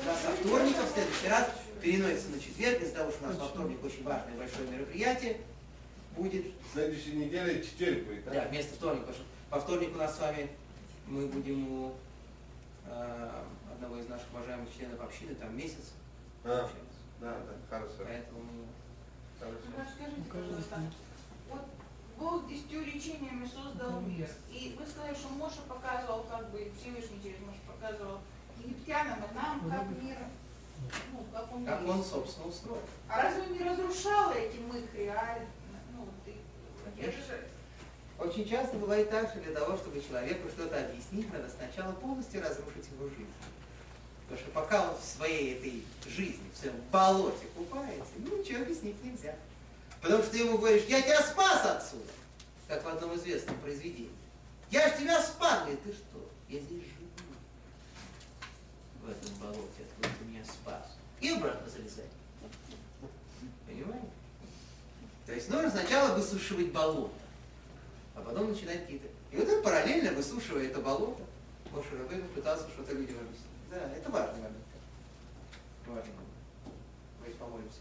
У нас со вторника, в следующий раз переносится на четверг, из-за того, что у нас во вторник очень важное большое мероприятие будет. Следующей неделе четверг будет, Да, вместо вторника, потому что по вторнику у нас с вами мы будем у э, одного из наших уважаемых членов общины, там месяц А. общаться. Да, да, хорошо. Поэтому хорошо. Ну, Расскажите, пожалуйста, вот Бог десятью речениями создал мир. И вы сказали, что Моша показывал, как бы Всевышний через Моша показывал египтянам и нам, как мир, ну, как он как он, собственно, устроен. А разве он не разрушал эти мы реально? Ну, ты, же Очень часто бывает так, что для того, чтобы человеку что-то объяснить, надо сначала полностью разрушить его жизнь. Потому что пока он в своей этой жизни, в своем болоте купается, ему ничего объяснить нельзя. Потому что ты ему говоришь, я тебя спас отсюда, как в одном известном произведении. Я ж тебя спас, говорит, ты что? Я здесь живу в этом болоте, откуда ты меня спас. И обратно залезать, Понимаете? То есть нужно сначала высушивать болото, а потом начинать какие-то... И вот он параллельно, высушивая это болото, Моше Рабейну пытался что-то людям объяснить. Да, это важный момент. Важный момент. Давайте помолимся.